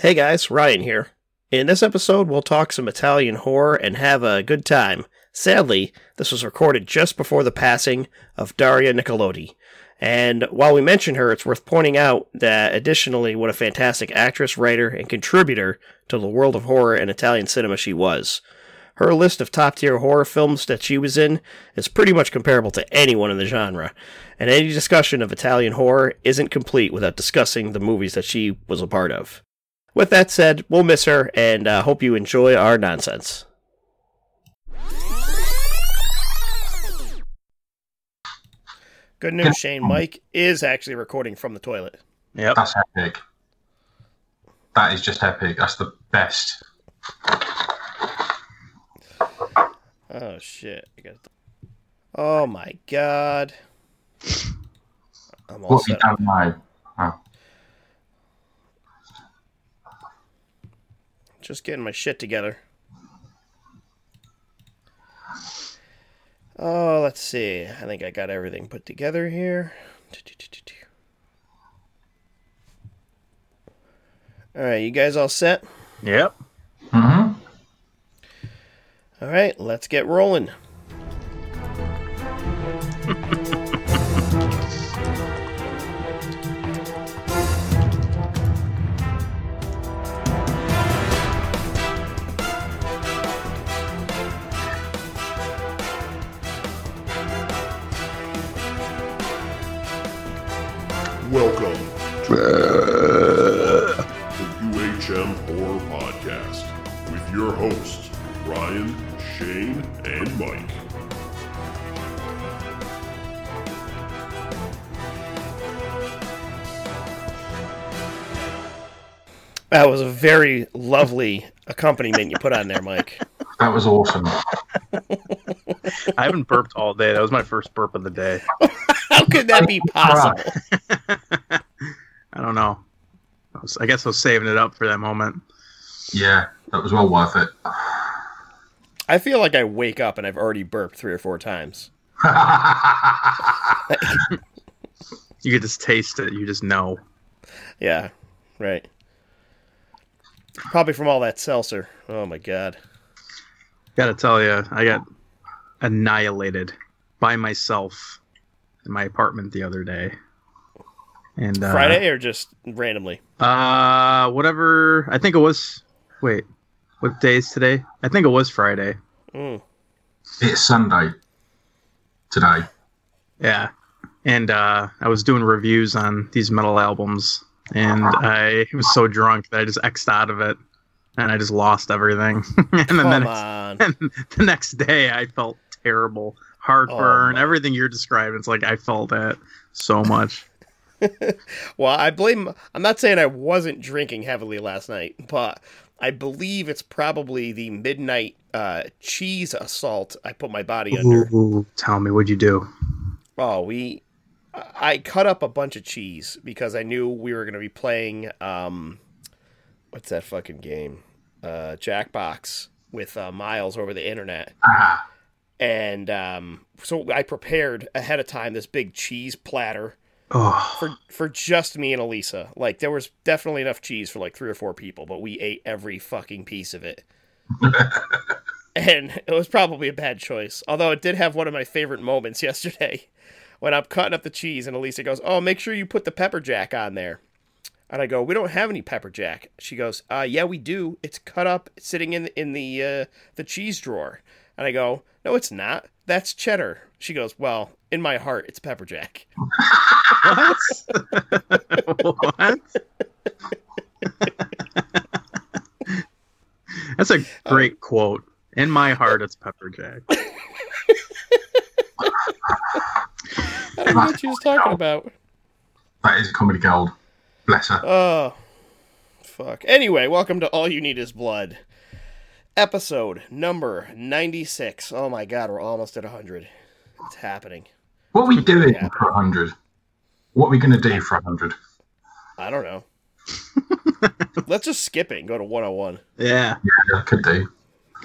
Hey guys, Ryan here. In this episode, we'll talk some Italian horror and have a good time. Sadly, this was recorded just before the passing of Daria Nicolodi. And while we mention her, it's worth pointing out that additionally, what a fantastic actress, writer, and contributor to the world of horror and Italian cinema she was. Her list of top tier horror films that she was in is pretty much comparable to anyone in the genre, and any discussion of Italian horror isn't complete without discussing the movies that she was a part of. With that said, we'll miss her and uh, hope you enjoy our nonsense. Good news, Shane. Mike is actually recording from the toilet. Yep. That's epic. That is just epic. That's the best. Oh shit! I got. Oh my god! I'm all What have you done now? Just getting my shit together. Oh, let's see. I think I got everything put together here. All right, you guys all set? Yep. hmm All right, let's get rolling. That was a very lovely accompaniment you put on there, Mike. That was awesome. I haven't burped all day. That was my first burp of the day. How could that be possible? I don't know. I, was, I guess I was saving it up for that moment. Yeah, that was well worth it. I feel like I wake up and I've already burped three or four times. You could just taste it. You just know. Yeah, right. Probably from all that seltzer. Oh my god. Gotta tell you, I got annihilated by myself in my apartment the other day. And uh, Friday or just randomly? Uh, whatever. I think it was. Wait, what day is today? I think it was Friday. Mm. it's Sunday today. Yeah. And uh, I was doing reviews on these metal albums, and I was so drunk that I just X'd out of it, and I just lost everything. and then the next, on. the next day, I felt terrible, heartburn, Oh, everything you're describing. It's like I felt that so much. Well, I blame. I'm not saying I wasn't drinking heavily last night, but I believe it's probably the midnight uh, cheese assault I put my body under. Ooh, tell me, what'd you do? Oh, we. I cut up a bunch of cheese because I knew we were going to be playing. Um, what's that fucking game? Uh, Jackbox with uh, Miles over the internet. Ah, and um, so I prepared ahead of time this big cheese platter Oh, for for just me and Elisa. Like there was definitely enough cheese for like three or four people, but we ate every fucking piece of it. and it was probably a bad choice. Although it did have one of my favorite moments yesterday when I'm cutting up the cheese and Elisa goes, "Oh, make sure you put the pepper jack on there." And I go, "We don't have any pepper jack." She goes, "Uh, yeah, we do. It's cut up, sitting in in the uh, the cheese drawer." And I go, "No, it's not. That's cheddar." She goes, "Well, in my heart, it's pepper jack." what? what? That's a great quote. In my heart, it's Pepper Jack. I don't know what she was talking about. that is comedy gold. Bless her. Oh, fuck. Anyway, welcome to All You Need Is Blood. Episode number 96. Oh my god, we're almost at 100. It's happening. What are we doing Yeah. for 100? What are we going to do for 100? I don't know. Let's just skip it and go to 101. Yeah, Yeah, could do.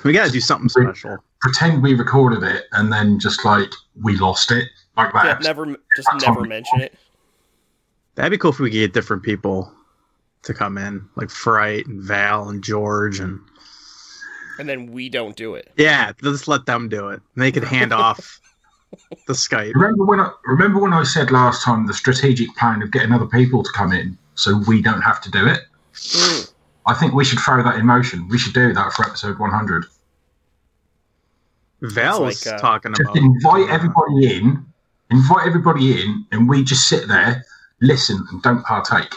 we got to do something special. Pretend we recorded it and then just like we lost it. Like that. Yeah, never, just never mention it. That'd be cool if we could get different people to come in, like Fright and Val and George and And then we don't do it. yeah, just let them do it. They could hand off the Skype. Remember when I remember when I said last time the strategic plan of getting other people to come in so we don't have to do it? Mm. I think we should throw that in motion. We should do that for episode 100. Val's was It's like, uh, talking Just about invite everybody in, invite everybody in, and we just sit there, listen, and don't partake.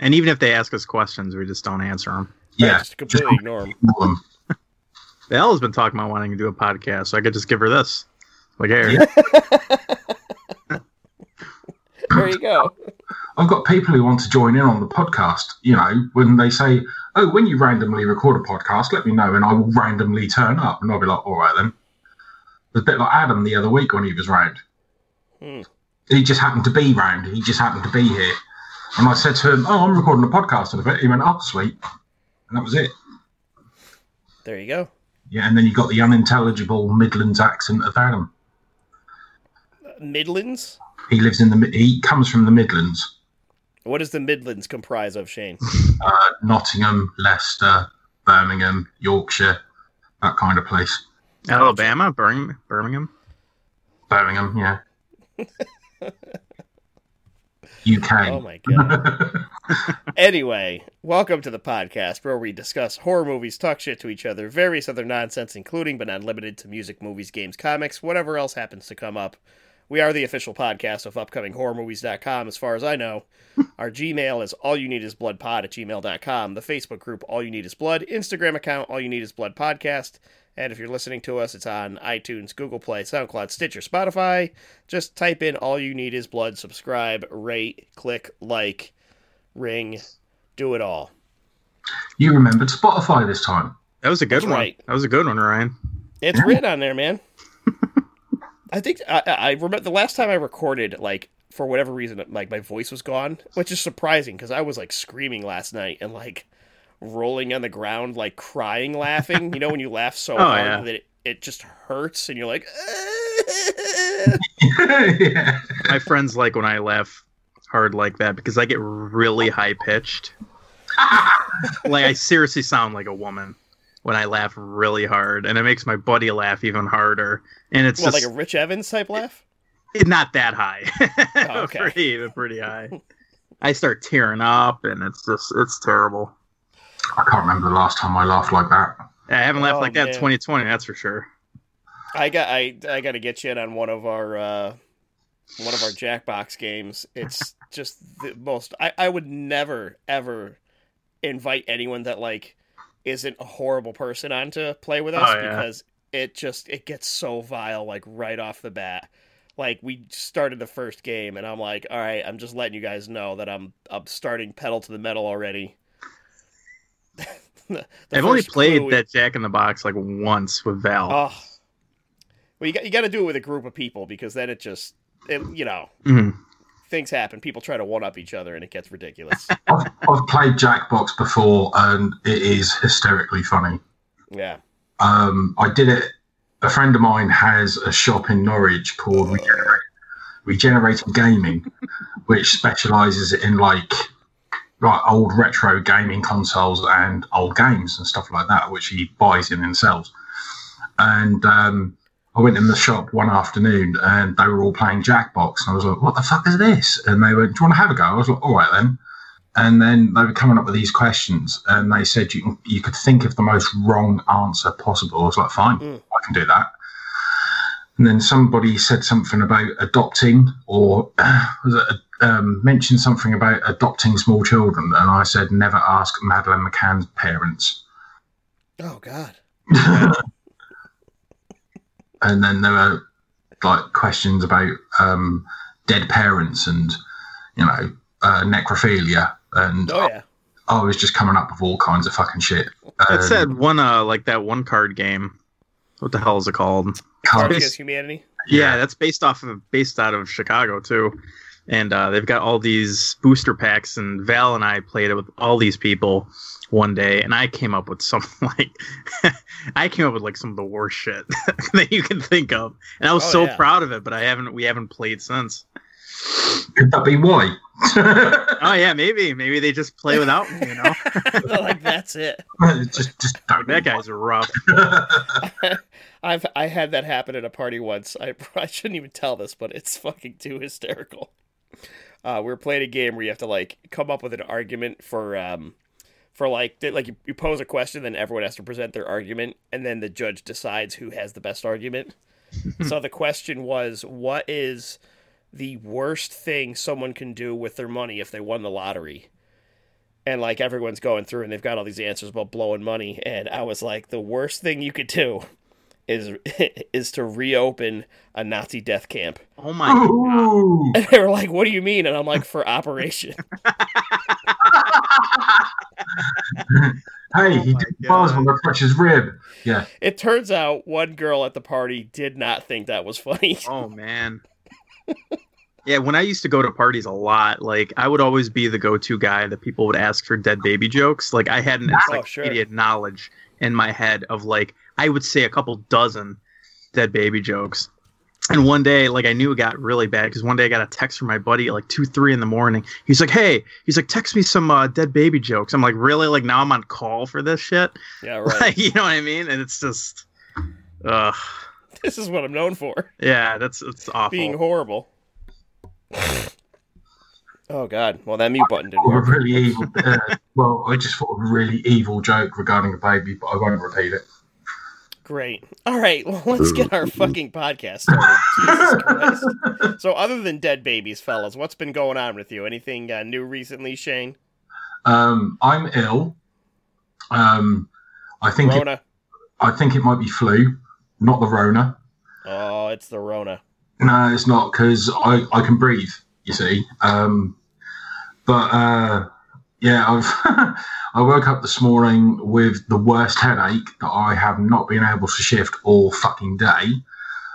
and even if they ask us questions, we just don't answer them. Yeah, Just completely ignore them. ignore them. Val has been talking about wanting to do a podcast, so I could just give her this. Like, here, There you go. I've got people who want to join in on the podcast. You know, when they say, "Oh, when you randomly record a podcast, let me know, and I will randomly turn up," and I'll be like, "All right then." It was a bit like Adam the other week when he was round. Hmm. He just happened to be round. He just happened to be here, and I said to him, "Oh, I'm recording a podcast in a bit." He went, "Oh, sweet," and that was it. There you go. Yeah, and then you got the unintelligible Midlands accent of Adam. Midlands? He lives in the. He comes from the Midlands, What does the Midlands comprise of, Shane? uh, Nottingham, Leicester, Birmingham, Yorkshire, that kind of place. Alabama, Birmingham, Birmingham. Birmingham, yeah. UK. Oh my god. anyway, welcome to the podcast where we discuss horror movies, talk shit to each other, various other nonsense, including but not limited to music, movies, games, comics, whatever else happens to come up. We are the official podcast of upcominghorrormovies.com, as far as I know. Our Gmail is all you need is bloodpod at gmail.com. The Facebook group, All You Need Is Blood. Instagram account, All You Need Is Blood Podcast. And if you're listening to us, it's on iTunes, Google Play, SoundCloud, Stitcher, Spotify. Just type in All You Need Is Blood, subscribe, rate, click, like, ring, do it all. You remembered Spotify this time. That was a good That's one. right. That was a good one, Ryan. It's written on there, man. I think I, I remember the last time I recorded, like for whatever reason, like my voice was gone, which is surprising because I was like screaming last night and like rolling on the ground, like crying, laughing. you know when you laugh so Oh, hard yeah. that it, it just hurts, and you're like, yeah. My friends like when I laugh hard like that because I get really high pitched. like I seriously sound like a woman when I laugh really hard, and it makes my buddy laugh even harder. And it's well, just like a Rich Evans type laugh. not that high. Oh, okay. pretty, pretty high. I start tearing up, and it's just it's terrible. I can't remember the last time I laughed like that. I haven't laughed Oh, like that in man. 2020. That's for sure. I got I I got to get you in on one of our uh, one of our Jackbox games. It's just the most. I I would never ever invite anyone that like isn't a horrible person on to play with us Oh, yeah. because it just it gets so vile like right off the bat. Like we started the first game and I'm like, all right, I'm just letting you guys know that I'm I'm starting pedal to the metal already. The I've only played clue- that Jack in the Box like once with Val. Oh, well, you got you got to do it with a group of people because then it just, it, you know, Mhm. things happen. People try to one up each other, and it gets ridiculous. I've, I've played Jackbox before, and it is hysterically funny. yeah. Um, I did it. A friend of mine has a shop in Norwich called Regenerate, Regenerating Gaming, which specialises in like like old retro gaming consoles and old games and stuff like that, which he buys in and sells. And um, I went in the shop one afternoon, and they were all playing Jackbox, and I was like, "What the fuck is this?" And they went, "Do you want to have a go?" I was like, "All right then." And then they were coming up with these questions, and they said you can, you could think of the most wrong answer possible. I was like, fine, Mm. I can do that. And then somebody said something about adopting, or was it um, mentioned something about adopting small children, and I said never ask Madeleine McCann's parents. Oh God. and then there were like questions about um, dead parents and you know uh, necrophilia, and Oh yeah. I was just coming up with all kinds of fucking shit. That's said one, uh, like that one card game. What the hell is it called? Cards cards- Against Humanity. Yeah, that's based off of based out of Chicago too, and uh, they've got all these booster packs. And Val and I played it with all these people one day, and I came up with some like I came up with like some of the worst shit that you can think of, and I was Oh, so yeah. proud of it. But I haven't we haven't played since. Could that be why? Oh yeah, maybe maybe they just play without me. You know, like that's it. just, just don't. that guy's rough. I've I had that happen at a party once. I I shouldn't even tell this, but it's fucking too hysterical. Uh, we were playing a game where you have to like come up with an argument for um for like like you, you pose a question, then everyone has to present their argument, and then the judge decides who has the best argument. so the question was, what is the worst thing someone can do with their money if they won the lottery? And like everyone's going through, and they've got all these answers about blowing money, and I was like, the worst thing you could do is is to reopen a Nazi death camp. Oh my god. And they were like, "What do you mean?" And I'm like, "For operation." hey, Oh he did bars God. when I touch his rib. Yeah. It turns out one girl at the party did not think that was funny. Oh man. Yeah, when I used to go to parties a lot, like I would always be the go-to guy that people would ask for dead baby jokes. Like I had an Oh, encyclopedia knowledge in my head of like I would say a couple dozen dead baby jokes. And one day, like I knew it got really bad because one day I got a text from my buddy at like two, three in the morning. He's like, "Hey," he's like, "Text me some uh, dead baby jokes." I'm like, "Really? Like now I'm on call for this shit?" Yeah, right. Like, you know what I mean? And it's just, ugh, this is what I'm known for, yeah, that's it's awful. being horrible. oh God. Well, that mute button didn't work. a really evil. Uh, well, I just thought of a really evil joke regarding a baby, but I won't repeat it. Great. All right. Well, let's get our fucking podcast started. Jesus Christ. So, other than dead babies, fellas, what's been going on with you? Anything uh, new recently, Shane? Um, I'm ill. Um, I think it, Rona. I think it might be flu, not the Rona. Oh, it's the Rona. No, it's not because I, I can breathe. You see, um, but uh, yeah, I've I woke up this morning with the worst headache that I have not been able to shift all fucking day.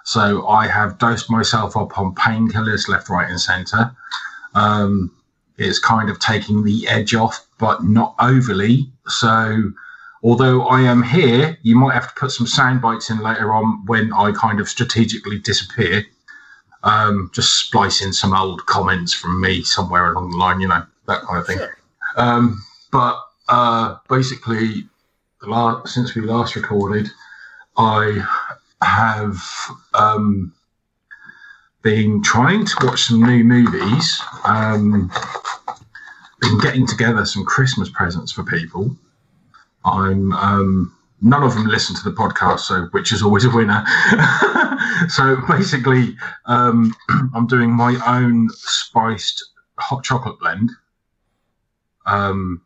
So I have dosed myself up on painkillers left, right, and centre. Um, it's kind of taking the edge off, but not overly. So although I am here, you might have to put some sound bites in later on when I kind of strategically disappear. Um, just splice in some old comments from me somewhere along the line, you know, that kind of thing. Sure. Um, but uh, basically, the la- since we last recorded, I have um, been trying to watch some new movies. Um, been getting together some Christmas presents for people. I'm um, none of them listen to the podcast, so which is always a winner. so basically, um, I'm doing my own spiced hot chocolate blend, um,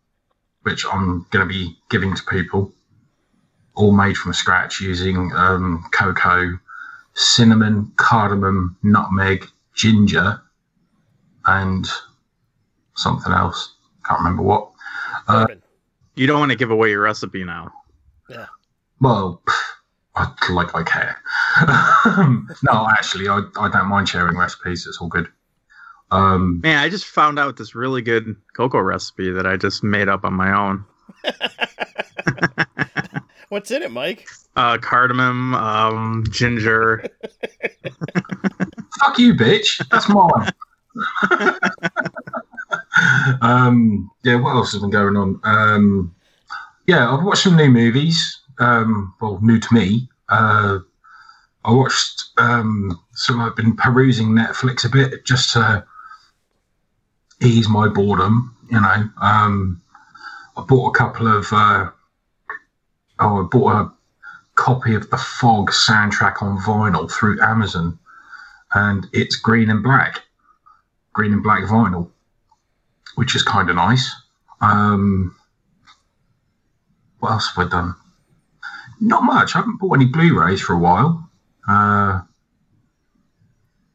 which I'm going to be giving to people, all made from scratch using um, cocoa, cinnamon, cardamom, nutmeg, ginger, and something else. Can't remember what. Uh, You don't want to give away your recipe now. Yeah. Well, I, like I care. no, actually, I, I don't mind sharing recipes. It's all good. Um, Man, I just found out this really good cocoa recipe that I just made up on my own. What's in it, Mike? Uh, cardamom, um, ginger. fuck you, bitch. That's mine. um, yeah, what else has been going on? Um, yeah, I've watched some new movies. Um, well, new to me. Uh, I watched. Um, so I've been perusing Netflix a bit just to ease my boredom. You know, um, I bought a couple of. Uh, oh, I bought a copy of the Fog soundtrack on vinyl through Amazon, and it's green and black, green and black vinyl, which is kind of nice. Um, what else have I done? Not much. I haven't bought any Blu-rays for a while. Uh,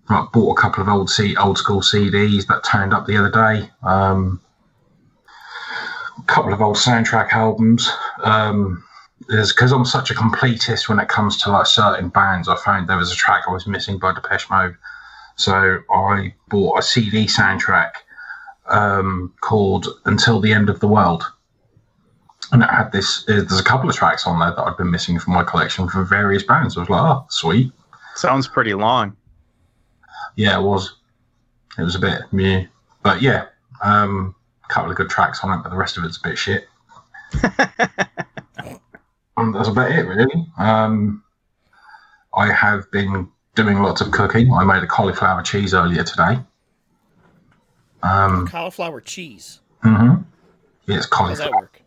I bought a couple of old C- old school CDs that turned up the other day. Um, a couple of old soundtrack albums. Um, because I'm such a completist when it comes to like certain bands. I found there was a track I was missing by Depeche Mode, so I bought a CD soundtrack um, called "Until the End of the World," and it had this. uh, There's a couple of tracks on there that I've been missing from my collection for various bands. I was like, "Oh, sweet." Sounds pretty long. Yeah, it was. it was a bit meh. But yeah, um, a couple of good tracks on it, but the rest of it's a bit shit. and that's about it, really. Um, I have been doing lots of cooking. I made a cauliflower cheese earlier today. Um, Cauliflower cheese. Mm mhm. It's How does that cauliflower. work?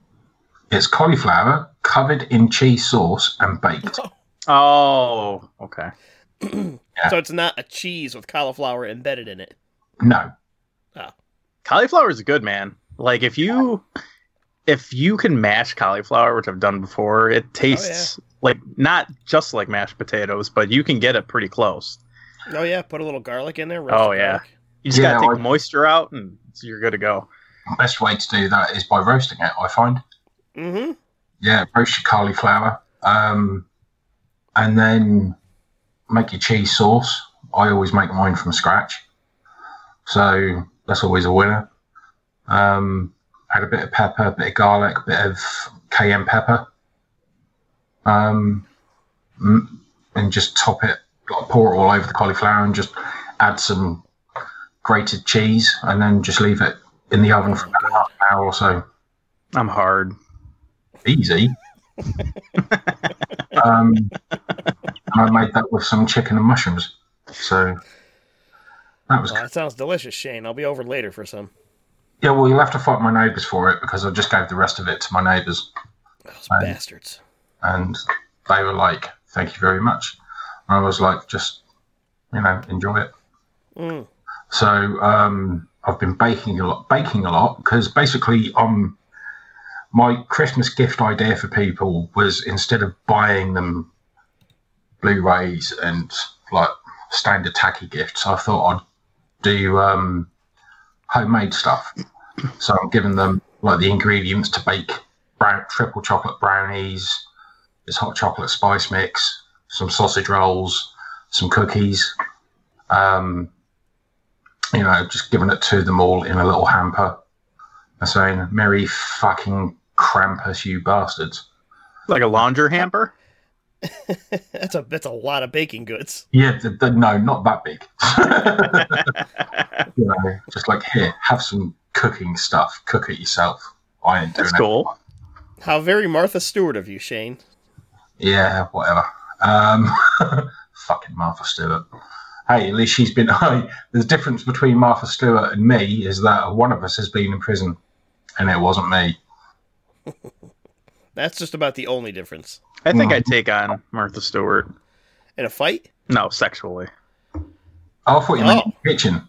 It's cauliflower covered in cheese sauce and baked. Oh, okay. So it's not a cheese with cauliflower embedded in it. No, Cauliflower is good, man. Like if you if you can mash cauliflower, which I've done before, it tastes like not just like mashed potatoes, but you can get it pretty close. Oh yeah, put a little garlic in there. Oh, yeah. You just Yeah, gotta take I- the moisture out, and you're good to go. the best way to do that is by roasting it. I find. Mm-hmm. Yeah, roast your cauliflower, um, and then make your cheese sauce. I always make mine from scratch, so that's always a winner. Um, add a bit of pepper, a bit of garlic, a bit of cayenne pepper, um, and just top it. Like pour it all over the cauliflower, and just add some grated cheese, and then just leave it in the oven for about half an hour or so I'm hard. easy. um, I made that with some chicken and mushrooms. So that was Well, that sounds delicious, Shane. I'll be over later for some. yeah. Well, you'll have to fight my neighbours for it because I just gave the rest of it to my neighbours, Those Fine. bastards. and they were like, "Thank you very much." And I was like, "Just you know, enjoy it." Mm. So um, I've been baking a lot, baking a lot because basically, um, my Christmas gift idea for people was instead of buying them Blu-rays and like standard tacky gifts, I thought I'd do um, homemade stuff. So I'm giving them like the ingredients to bake brown, triple chocolate brownies, this hot chocolate spice mix, some sausage rolls, some cookies. Um, you know, just giving it to them all in a little hamper and saying, Merry fucking Krampus, you bastards. Like a launder hamper. that's a that's a lot of baking goods. Yeah, th th no, not that big. you know, just like, here, have some cooking stuff. Cook it yourself. I ain't doing That's it. cool. How very Martha Stewart of you, Shane. Yeah, whatever. Um, fucking Martha Stewart. Hey, at least she's been. Hey, the difference between Martha Stewart and me is that one of us has been in prison, and it wasn't me. That's just about the only difference. I think Mhm. I'd take on Martha Stewart. In a fight? No, sexually. Oh, I thought you meant Oh. in the kitchen.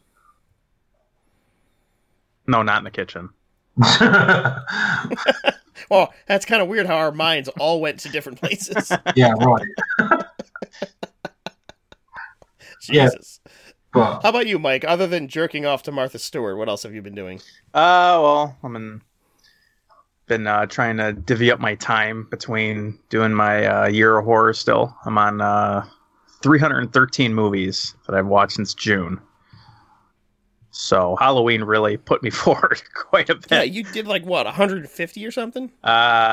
No, not in the kitchen. Well, that's kind of weird how our minds all went to different places. yeah, right. Yeah. Jesus. But How about you, Mike? Other than jerking off to Martha Stewart, what else have you been doing? Uh, well, I mean, been uh, trying to divvy up my time between doing my uh, year of horror. Still, I'm on uh, 313 movies that I've watched since June. So Halloween really put me forward quite a bit. Yeah, you did like what, 150 or something? Uh,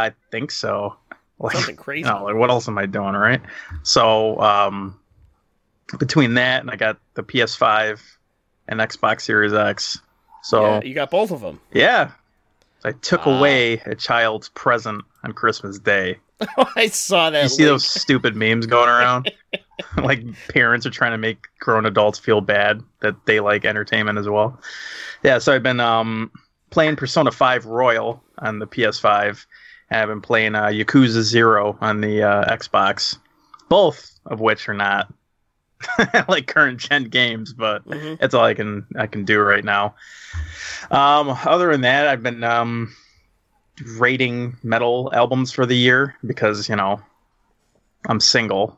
I think so. Like, Something crazy. no, like what else am I doing, right? So, um, between that and I got the PS5 and Xbox Series X. So Yeah, you got both of them. yeah. I took Wow. away a child's present on Christmas Day. I saw that. You see those stupid memes going around? like parents are trying to make grown adults feel bad that they like entertainment as well. Yeah, so I've been um, playing Persona 5 Royal on the PS5, and I've been playing uh, Yakuza Zero on the uh, Xbox, both of which are not like current gen games, but Mhm. that's all I can I can do right now. Um, other than that, I've been um, rating metal albums for the year because you know I'm single,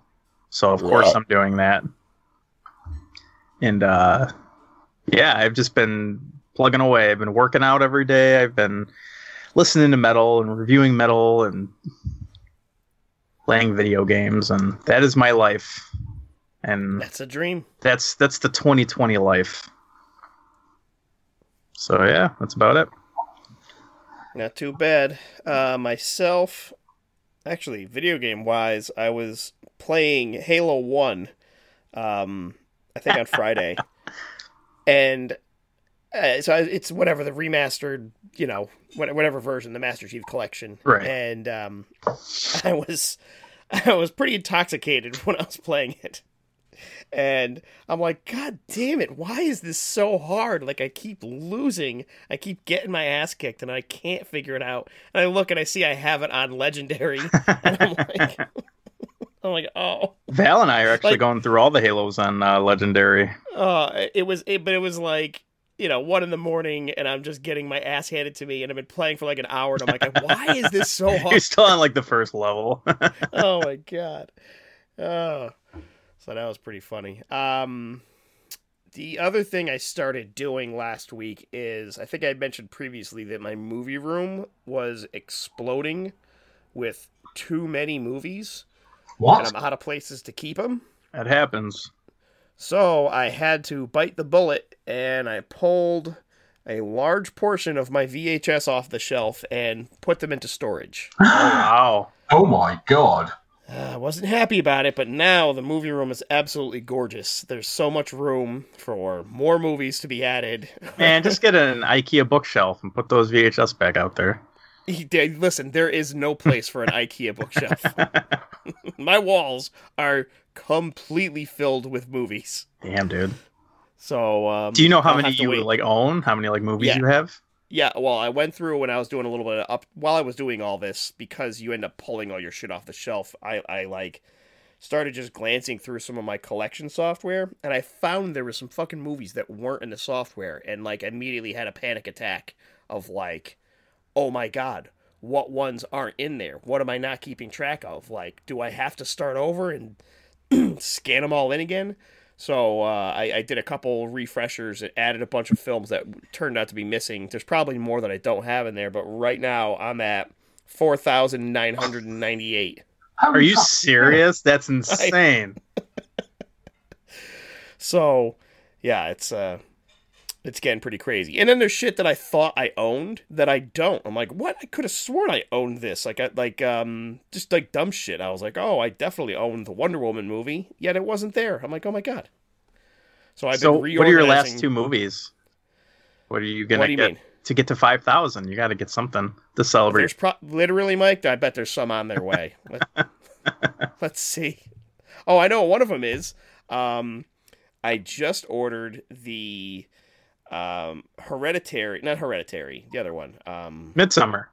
so of course I'm doing that. And uh, yeah, I've just been plugging away. I've been working out every day. I've been listening to metal and reviewing metal and playing video games, and that is my life. And That's a dream. that's that's the 2020 life. So yeah, that's about it. Not too bad. Uh, myself, actually, video game wise, I was playing Halo 1, um, I think on Friday. and Uh, so it's whatever the remastered, you know, whatever version, the Master Chief Collection. Right. And um, I was, I was pretty intoxicated when I was playing it, and I'm like, God damn it! Why is this so hard? Like I keep losing, I keep getting my ass kicked, and I can't figure it out. And I look and I see I have it on Legendary, and I'm like. I'm like, oh. Val and I are actually Like- going through all the Halos on uh, Legendary. Uh, it was, it, but it was like, you know, one in the morning, and I'm just getting my ass handed to me, and I've been playing for like an hour, and I'm like, why is this so hard? You're still on like the first level. oh my god. Oh. So that was pretty funny. Um the other thing I started doing last week is I think I mentioned previously that my movie room was exploding with too many movies and What? I'm out of places to keep them. that happens. So I had to bite the bullet and I pulled a large portion of my VHS off the shelf and put them into storage. Oh wow. Oh my god. Uh, I wasn't happy about it, but now the movie room is absolutely gorgeous. There's so much room for more movies to be added. Man, just get an IKEA bookshelf and put those VHS back out there. Listen, there is no place for an IKEA bookshelf. My walls are completely filled with movies. Damn, dude. So, um, Do you know how I'll many you like own? How many like movies Yeah. you have? Yeah, well, I went through when I was doing a little bit of up while I was doing all this because you end up pulling all your shit off the shelf. I I like started just glancing through some of my collection software and I found there were some fucking movies that weren't in the software and like immediately had a panic attack of like, "Oh my god, what ones aren't in there? What am I not keeping track of? Like, do I have to start over and scan them all in again?" So uh, I, I did a couple refreshers and added a bunch of films that turned out to be missing. There's probably more that I don't have in there, but right now I'm at four thousand nine hundred and ninety-eight. Are you serious? That's insane. So yeah, it's uh, it's getting pretty crazy. And then there's shit that I thought I owned that I don't. I'm like, what? I could have sworn I owned this. Like, I, like um, just like dumb shit. I was like, oh, I definitely owned the Wonder Woman movie, yet it wasn't there. I'm like, oh my god. So I've so, been what are your last two movies? What are you gonna What do you get mean? to get to five thousand? You got to get something to celebrate. There's pro- literally, Mike. I bet there's some on their way. Let, us see. Oh, I know what one of them is. Um, I just ordered the um, Hereditary, not Hereditary, the other one. Um, Midsommar.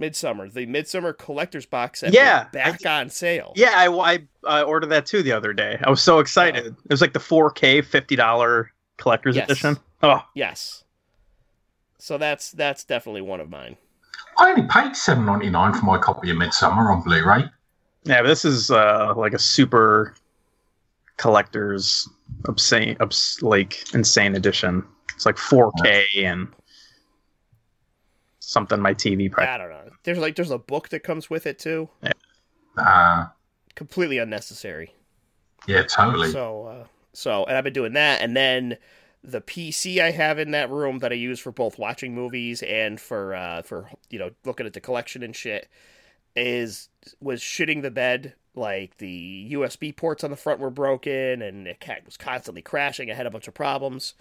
Midsommar, the Midsommar collector's box set. Yeah, went back on sale. Yeah, I, I uh, ordered that too the other day. I was so excited. It was like the 4K fifty dollar collector's Yes. edition. Oh, Yes. So that's that's definitely one of mine. I only paid seven ninety nine for my copy of Midsommar on Blu-ray. yeah, but this is uh, like a super collector's obscene, obs- like insane edition. It's like 4K and something my TV price. I don't know. There's like there's a book that comes with it too. Uh, Completely unnecessary. yeah, totally. So, uh, so, and I've been doing that, and then the PC I have in that room that I use for both watching movies and for uh, for you know looking at the collection and shit is was shitting the bed. Like the USB ports on the front were broken, and it was constantly crashing. I had a bunch of problems.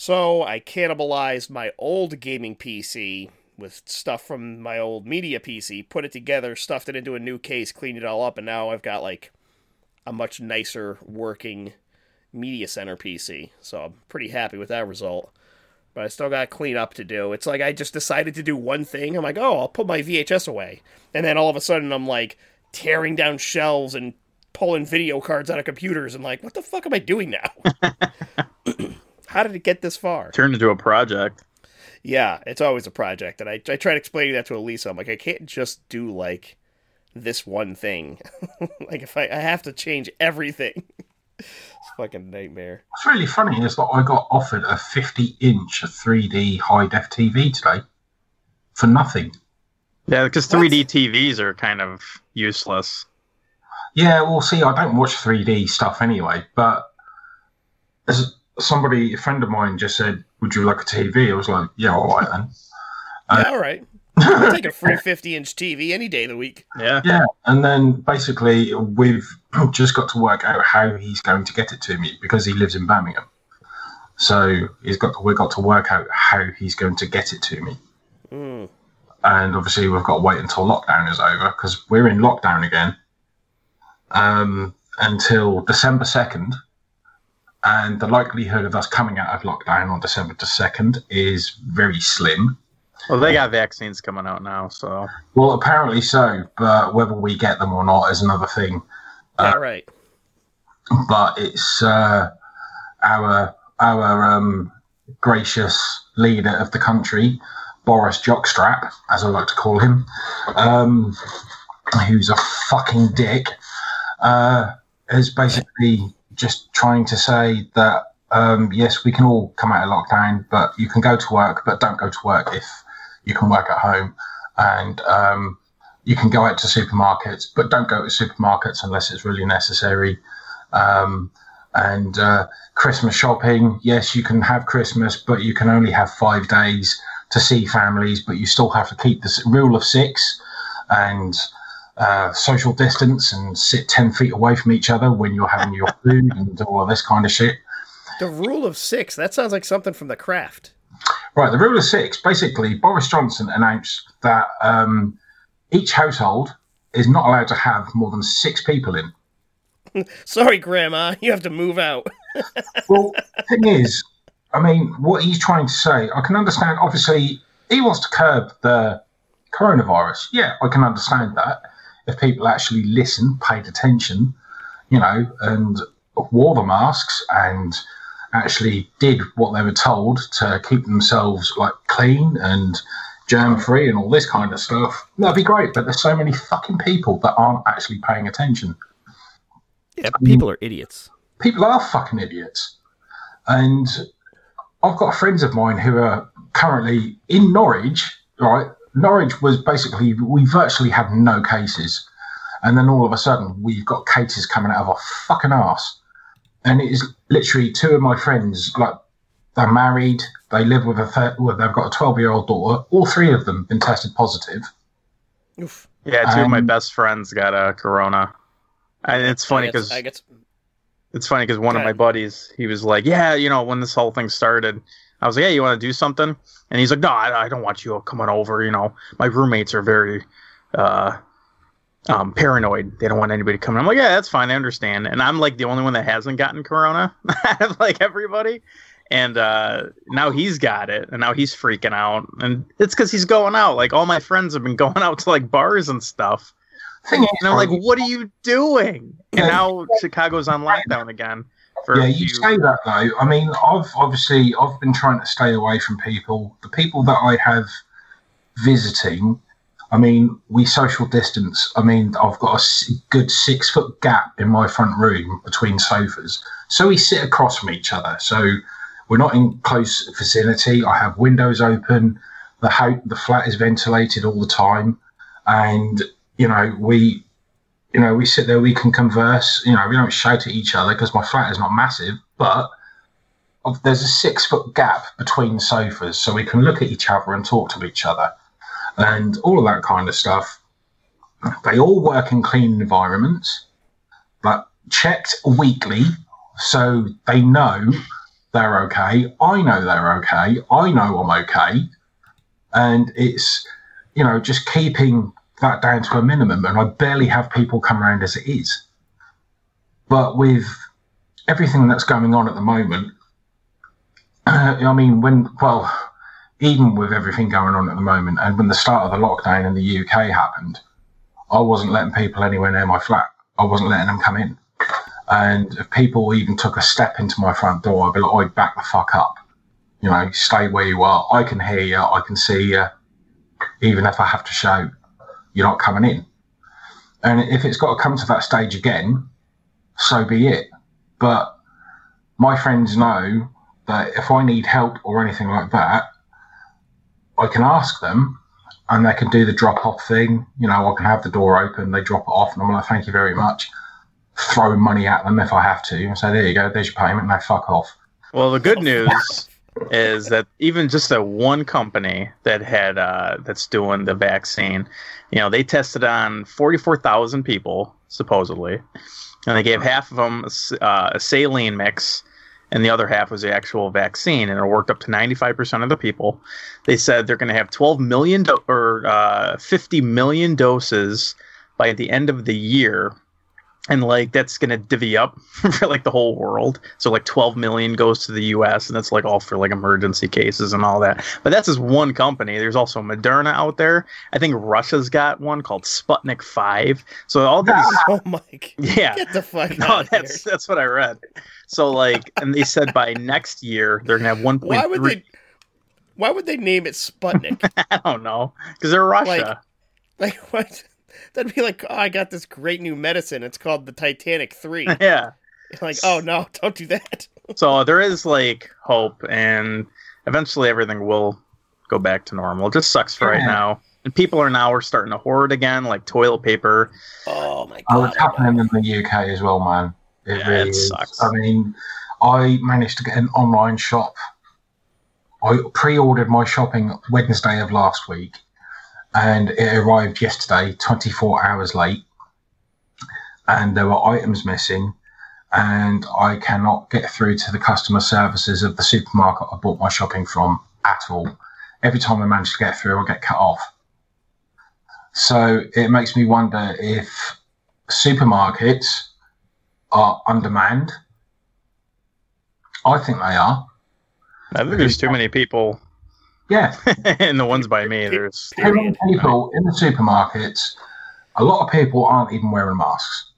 So I cannibalized my old gaming PC with stuff from my old media PC, put it together, stuffed it into a new case, cleaned it all up, and now I've got like a much nicer working media center PC. So I'm pretty happy with that result. But I still got clean up to do. It's like I just decided to do one thing. I'm like, oh, I'll put my VHS away. And then all of a sudden I'm like tearing down shelves and pulling video cards out of computers and like, what the fuck am I doing now? How did it get this far? Turned into a project. Yeah, it's always a project. And I, I tried explaining that to Elisa. I'm like, I can't just do like this one thing. like if I, I have to change everything. it's a fucking nightmare. What's really funny is that I got offered a 50 inch 3D high def TV today for nothing. Yeah, because 3D TVs are kind of useless. Yeah, well, see, I don't watch 3D stuff anyway, but as somebody, a friend of mine just said, Would you like a TV? I was like, Yeah, all right then. Uh, yeah, all right. I'll take a free 50 inch TV any day of the week. Yeah. Yeah, and then basically we've just got to work out how he's going to get it to me because he lives in Birmingham. So he's got we've got to work out how he's going to get it to me. Mm. And obviously we've got to wait until lockdown is over because we're in lockdown again um, until December second. And the likelihood of us coming out of lockdown on December the second is very slim. Well, they got vaccines coming out now, so Well, apparently so, but whether we get them or not is another thing. Yeah, right. but it's uh, our our um, gracious leader of the country, Boris Jockstrap, as I like to call him, um, who's a fucking dick, uh, is basically just trying to say that um, yes, we can all come out of lockdown, but you can go to work, but don't go to work if you can work at home, and um, you can go out to supermarkets, but don't go to supermarkets unless it's really necessary. Um, and uh, Christmas shopping, yes, you can have Christmas, but you can only have five days to see families, but you still have to keep the rule of six and uh, social distance and sit 10 feet away from each other when you're having your food and all of this kind of shit. The rule of six. That sounds like something from the craft. Right, the rule of six basically, Boris Johnson announced that um, each household is not allowed to have more than six people in. Sorry, Grandma, you have to move out. Well, the thing is, I mean, what he's trying to say, I can understand. Obviously, he wants to curb the coronavirus. Yeah, I can understand that. If people actually listened, paid attention, you know, and wore the masks and actually did what they were told to keep themselves like clean and germ free and all this kind of stuff, that'd be great. But there's so many fucking people that aren't actually paying attention Yeah, people are idiots. people are fucking idiots. And I've got friends of mine who are currently in Norwich, right? Norwich was basically, we virtually had no cases. And then all of a sudden, we've got cases coming out of our fucking ass, And it is literally two of my friends, like, they're married, they live with a, thir- well, they've got a 12 year old daughter. All three of them been tested positive. Oof. yeah, two of my Um, best friends got a corona, and it's funny because it's funny because one of my buddies, he was like, "Yeah, you know, when this whole thing started, I was like, "Yeah, you want to do something?" And he's like, "No, I, I don't want you coming over. You know, my roommates are very uh, um, paranoid. They don't want anybody coming." I'm like, "Yeah, that's fine. I understand." And I'm like the only one that hasn't gotten corona out of like everybody. And uh, now he's got it, and now he's freaking out, and it's because he's going out. Like all my friends have been going out to like bars and stuff, and I'm like, "What are you doing?" And now Chicago's on lockdown again. Yeah, you few- say that though. I mean, I've obviously I've been trying to stay away from people. The people that I have visiting, I mean, we social distance. I mean, I've got a good six foot gap in my front room between sofas, so we sit across from each other. So we're not in close vicinity. I have windows open. The house, the flat is ventilated all the time, and you know we you know, we sit there, we can converse. You know, we don't shout at each other because my flat is not massive, but there's a six foot gap between sofas, so we can look at each other and talk to each other, and all of that kind of stuff. They all work in clean environments, but checked weekly, so they know they're okay. I know they're okay. I know I'm okay, and it's you know just keeping that down to a minimum, and I barely have people come around as it is. But with everything that's going on at the moment, I mean, when, well, even with everything going on at the moment, and when the start of the lockdown in the UK happened, I wasn't letting people anywhere near my flat. I wasn't letting them come in. And if people even took a step into my front door, I'd be like, I'd back the fuck up. You know, stay where you are. I can hear you. I can see you. Even if I have to shout you're not coming in. And if it's got to come to that stage again, so be it. But my friends know that if I need help or anything like that, I can ask them and they can do the drop off thing. You know, I can have the door open, they drop it off, and I'm like, thank you very much. Throw money at them if I have to and say, there you go, there's your payment, now fuck off. Well, the good news is that even just that one company that had uh, that's doing the vaccine, you know, they tested on forty four thousand people supposedly, and they gave half of them uh, a saline mix, and the other half was the actual vaccine, and it worked up to 95% of the people. They said they're going to have 12 million do- or uh, 50 million doses by the end of the year. And like that's gonna divvy up for like the whole world. So like 12 million goes to the U.S. and that's like all for like emergency cases and all that. But that's just one company. There's also Moderna out there. I think Russia's got one called Sputnik Five. So all these, Oh my! yeah, Get the fuck no, out that's here. that's what I read. So like, and they said by next year they're gonna have one Why would they? Why would they name it Sputnik? I don't know because they're Russia. like what? That'd be like, oh, I got this great new medicine. It's called the Titanic Three. yeah. like, oh no, don't do that. So uh, there is like hope, and eventually everything will go back to normal. It just sucks for right now. And people are now are starting to hoard again, like toilet paper. Oh my oh, god! Oh, god! it's happening in the UK as well, man. It Yeah, really it is. sucks. I mean, I managed to get an online shop. I pre-ordered my shopping Wednesday of last week, and it arrived yesterday, 24 hours late. And there were items missing, and I cannot get through to the customer services of the supermarket I bought my shopping from at all. Every time I manage to get through, I get cut off. So it makes me wonder if supermarkets are undermanned. I think they are. I think there's too many people, Yeah, and the ones by me, there's people in the supermarkets. A lot of people aren't even wearing masks.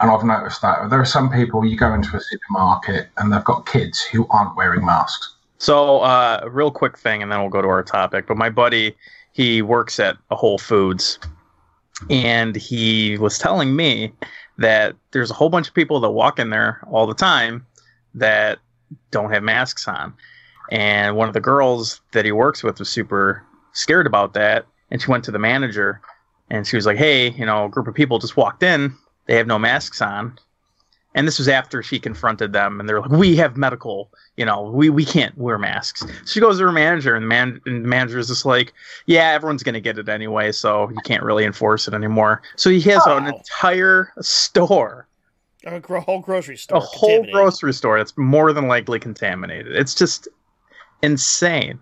And I've noticed that. There are some people you go into a supermarket and they've got kids who aren't wearing masks. So, uh, a real quick thing, and then we'll go to our topic. But my buddy, he works at a Whole Foods, and he was telling me that there's a whole bunch of people that walk in there all the time that don't have masks on. And one of the girls that he works with was super scared about that, and she went to the manager, and she was like, "Hey, you know, a group of people just walked in. They have no masks on." And this was after she confronted them, and they're like, "We have medical you know, we, we can't wear masks. She goes to her manager, and the, man, and the manager is just like, yeah, everyone's going to get it anyway, so you can't really enforce it anymore. So he has an oh. entire store, A whole grocery store. a whole grocery store that's more than likely contaminated. It's just insane.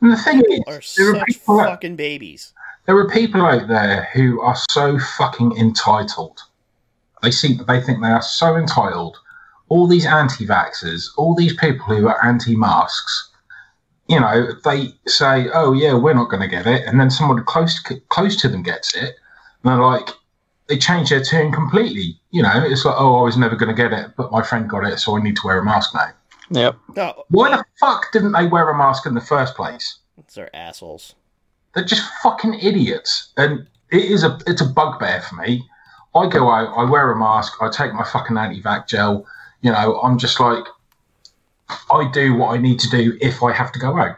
And the thing is, Are there are such people out, fucking babies. there are people out there who are so fucking entitled. They think they think they are so entitled. All these anti-vaxxers, all these people who are anti-masks, you know, they say, "Oh yeah, we're not going to get it," and then someone close to, close to them gets it, and they're like, they change their tune completely. You know, it's like, "Oh, I was never going to get it, but my friend got it, so I need to wear a mask now." Yep. No, Why the fuck didn't they wear a mask in the first place? they're assholes. They're just fucking idiots, and it is a it's a bugbear for me. I go out, I wear a mask, I take my fucking anti-bac gel. You know, I'm just like, I do what I need to do if I have to go out,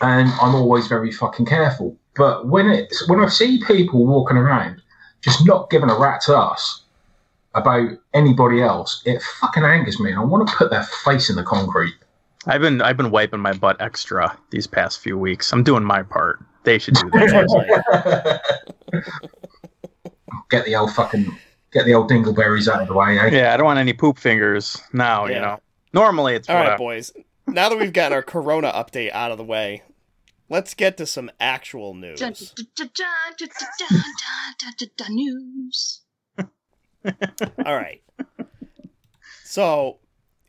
and I'm always very fucking careful. But when it's when I see people walking around just not giving a rat's ass about anybody else, it fucking angers me. I want to put their face in the concrete. I've been I've been wiping my butt extra these past few weeks. I'm doing my part. They should do that. get the old fucking get the old dingleberries out of the way. Eh? Yeah, I don't want any poop fingers now. Yeah. You know, normally it's all right, I... boys. Now that we've got our Corona update out of the way, let's get to some actual news. news. All right. So,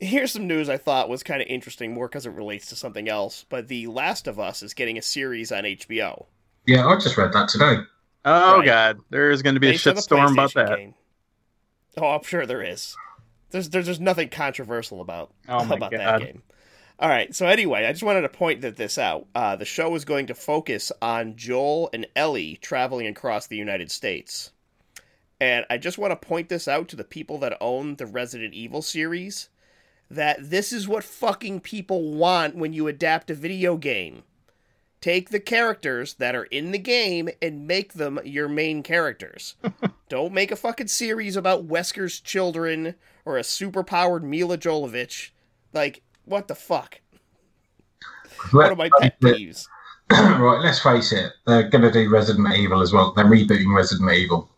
here's some news I thought was kind of interesting, more because it relates to something else. But The Last of Us is getting a series on HBO. Yeah, I just read that today. Oh Right. god, there's going to be a based on the shitstorm about that. game. Oh, I'm sure there is. There's there's, there's nothing controversial about Oh about God. that game. All right. So anyway, I just wanted to point that this out. Uh, the show is going to focus on Joel and Ellie traveling across the United States, and I just want to point this out to the people that own the Resident Evil series. That this is what fucking people want when you adapt a video game. Take the characters that are in the game and make them your main characters. Don't make a fucking series about Wesker's children or a superpowered Milla Jovovich. Like, what the fuck? One of my pet peeves. right, let's face it, they're going to do Resident Evil as well. They're rebooting Resident Evil.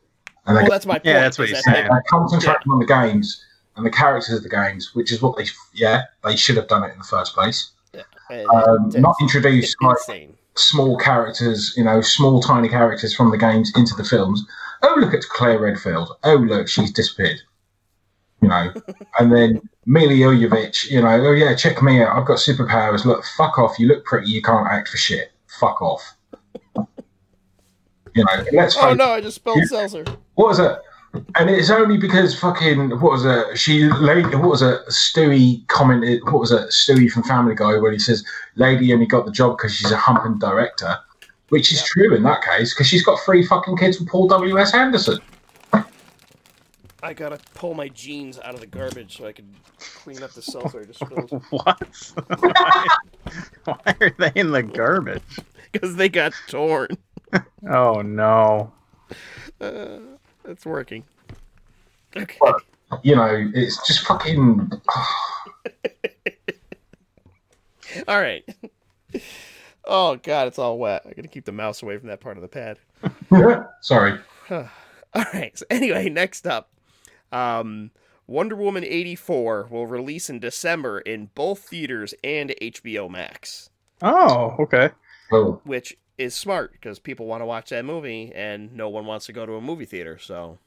And they're, Well, that's my point. Yeah, that's what is he's that saying. they're concentrating on the games. and the characters of the games, which is what they yeah they should have done it in the first place. And Um, it's not introduce like insane. small characters, you know, small tiny characters from the games into the films. Oh, look at Claire Redfield. Oh, look, she's disappeared. You know, and then Milla Jovovich, you know, oh yeah, check me out. I've got superpowers. Look, fuck off. You look pretty. You can't act for shit. Fuck off. You know, let's Oh no, I just spelled seltzer. what was it? And it's only because fucking what was it? She lady, what was it? Stewie commented. What was it? Stewie from Family Guy, where he says, "Lady only got the job because she's a humping director," which is true in that case because she's got three fucking kids with Paul W S Anderson. I gotta pull my jeans out of the garbage so I can clean up the seltzer I just spilled. What? why, why are they in the garbage? Because they got torn. Oh no. Uh, it's working. Okay. You know, it's just fucking. All right. Oh god, it's all wet. I gotta keep the mouse away from that part of the pad. Sorry. All right. So anyway, next up, um, Wonder Woman eighty four will release in December in both theaters and HBO Max, Oh, okay. Oh. which is smart because people want to watch that movie and no one wants to go to a movie theater. So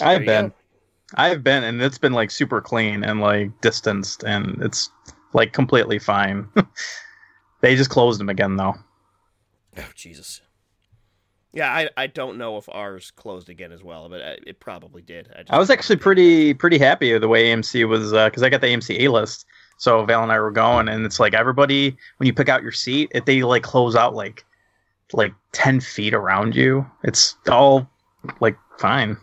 I've been. go. I've been, and it's been like super clean and like distanced, and it's like completely fine. they just closed them again, though. Oh Jesus. Yeah, I, I don't know if ours closed again as well, but uh, it probably did. just I was actually pretty pretty happy with the way AMC was because I got the AMC A list. So Val and I were going, and it's like everybody when you pick out your seat, if they like close out like like ten feet around you, it's all like fine.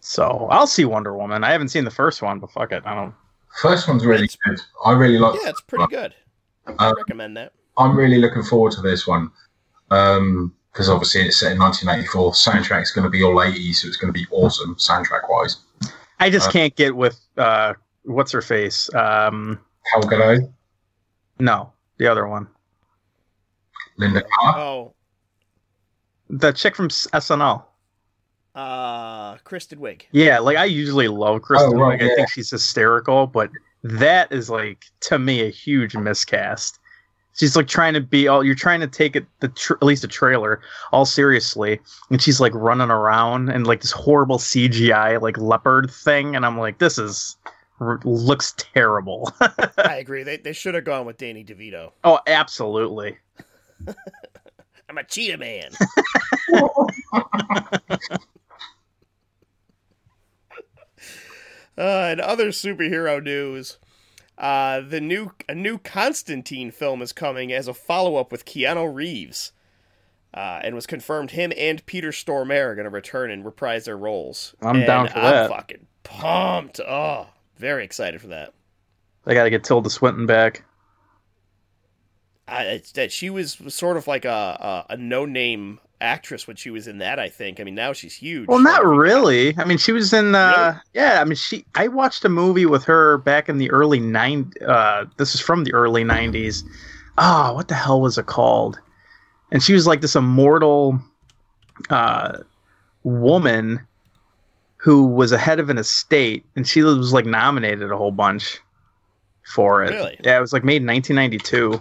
So I'll see Wonder Woman. I haven't seen the first one, but fuck it, I don't. first one's really It's- good. I really like. Yeah, it's pretty good. I Uh, recommend that. I'm really looking forward to this one because obviously it's set in 1984. Soundtrack's going to be all 80s, so it's going to be awesome soundtrack wise. I just Uh, can't get with uh, what's her face. Um, Gal Gadot, no, the other one, Linda Carr. Oh, the chick from SNL. uh, Kristen Wiig. Yeah, like I usually love Kristen. Oh, right, Wiig. I think she's hysterical, but that is like to me a huge miscast. She's like trying to be all. You're trying to take it the tr- at least a trailer all seriously, and she's like running around and like this horrible CGI like leopard thing, and I'm like, this is r- looks terrible. I agree. They, they should have gone with Danny DeVito. oh, absolutely. I'm a cheetah man. uh, and other superhero news. Uh, the new a new Constantine film is coming as a follow up with Keanu Reeves, uh, and was confirmed him and Peter Stormare are going to return and reprise their roles. I'm And down for I'm that. fucking pumped. Oh, very excited for that. I got to get Tilda Swinton back. I, that she was sort of like a a, a no name actress when she was in that. I think. I mean, now she's huge. Well, not really. I mean, she was in. Uh, Yeah, I mean, she. I watched a movie with her back in the early nine. Uh, this is from the early '90s. Ah, what the hell was it called? And she was like this immortal uh, woman who was a head of an estate, and she was like nominated a whole bunch for it. Really? Yeah, it was like made in 1992.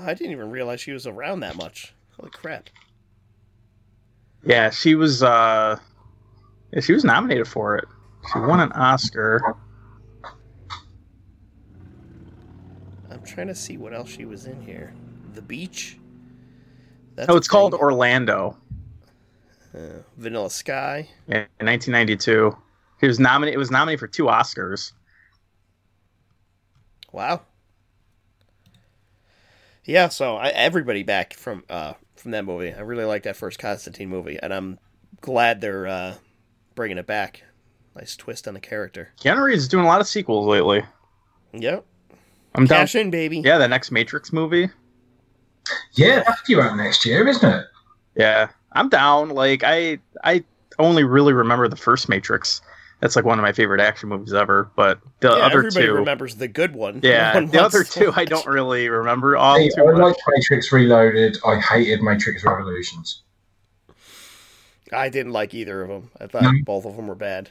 I didn't even realize she was around that much. Holy crap! Yeah, she was. Uh, yeah, she was nominated for it. She won an Oscar. I'm trying to see what else she was in here. The Beach. That's Oh, it's called. Orlando. Uh, Vanilla Sky. Yeah, in 1992. He was nominated. It was nominated for two Oscars. Wow. Yeah, so I, everybody back from uh, from that movie. I really like that first Constantine movie, and I'm glad they're uh, bringing it back. Nice twist on the character. Keanu Reeves is doing a lot of sequels lately. Yep. I'm down. Cash in, baby. Yeah, the next Matrix movie. Yeah, that's due out next year, isn't it? Yeah, I'm down. Like I, I only really remember the first Matrix. That's like one of my favorite action movies ever. But the Yeah, other everybody two, rememers the good one. yeah, No one the other two I don't really remember all Hey, too I much. like Matrix Reloaded. I hated Matrix Revolutions. I didn't like either of them. I thought No. both of them were bad.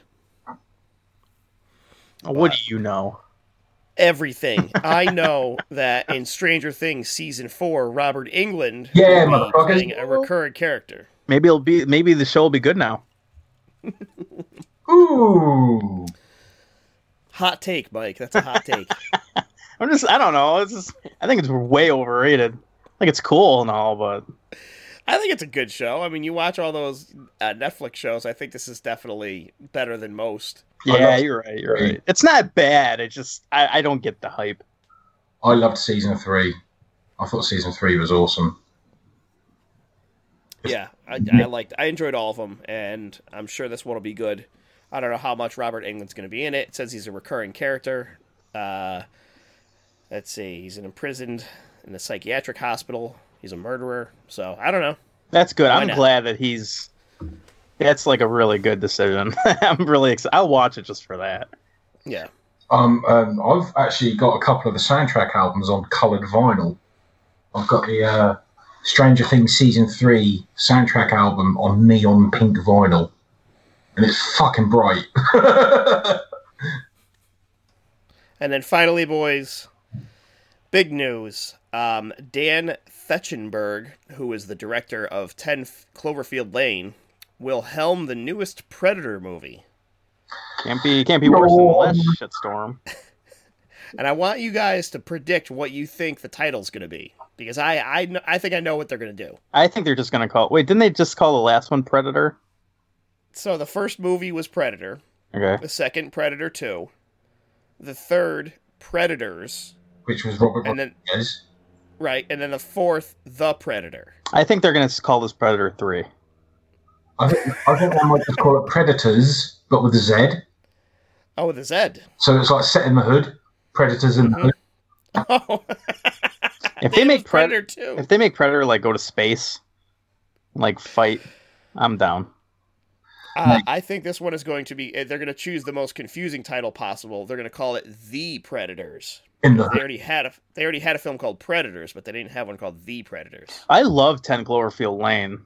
What do you know? Everything. I know that in Stranger Things season four, Robert Englund Yeah, will be playing a recurring character. Maybe it'll be. Maybe the show will be good now. Ooh. Hot take, Mike. That's a hot take. I'm just. I don't know. It's just. I think it's way overrated. I think it's cool and all, but I think it's a good show. I mean, you watch all those uh, Netflix shows. I think this is definitely better than most. Yeah, you're right. You're right. It's not bad. It just. I, I don't get the hype. I loved season three. I thought season three was awesome. Yeah, I, I liked. I enjoyed all of them, and I'm sure this one will be good. I don't know how much Robert Englund's going to be in it. It says he's a recurring character. Uh, let's see, he's an imprisoned in a psychiatric hospital. He's a murderer. So I don't know. That's good. Why I'm not? glad that he's. That's like a really good decision. I'm really excited. I'll watch it just for that. Yeah. Um, um, I've actually got a couple of the soundtrack albums on coloured vinyl. I've got the uh, Stranger Things season three soundtrack album on neon pink vinyl, and it's fucking bright. And then finally, boys, big news. Um, Dan Trachtenberg, who is the director of 10 Cloverfield Lane, will helm the newest Predator movie. Can't be. Can't be worse than the last shitstorm. And I want you guys to predict what you think the title's going to be. Because I, I, kn- I think I know what they're going to do. I think they're just gonna call. Wait, didn't they just call the last one Predator? So the first movie was Predator, Okay. the second Predator 2, the third Predators, which was Robert and then Rodriguez. Right, and then the fourth The Predator. I think they're gonna call this Predator Three. I think, I think they might just call it Predators, but with a Z. Oh, with a Z. So it's like set in the hood, Predators in the uh-huh. hood. Oh, If they Damn, make Predator, Predator 2. if they make Predator like go to space, like fight, I'm down. Uh, I think this one is going to be. eh, They're going to choose the most confusing title possible. They're going to call it The Predators. In the They already had a. They already had a film called Predators, but they didn't have one called The Predators. I love Ten Cloverfield Lane,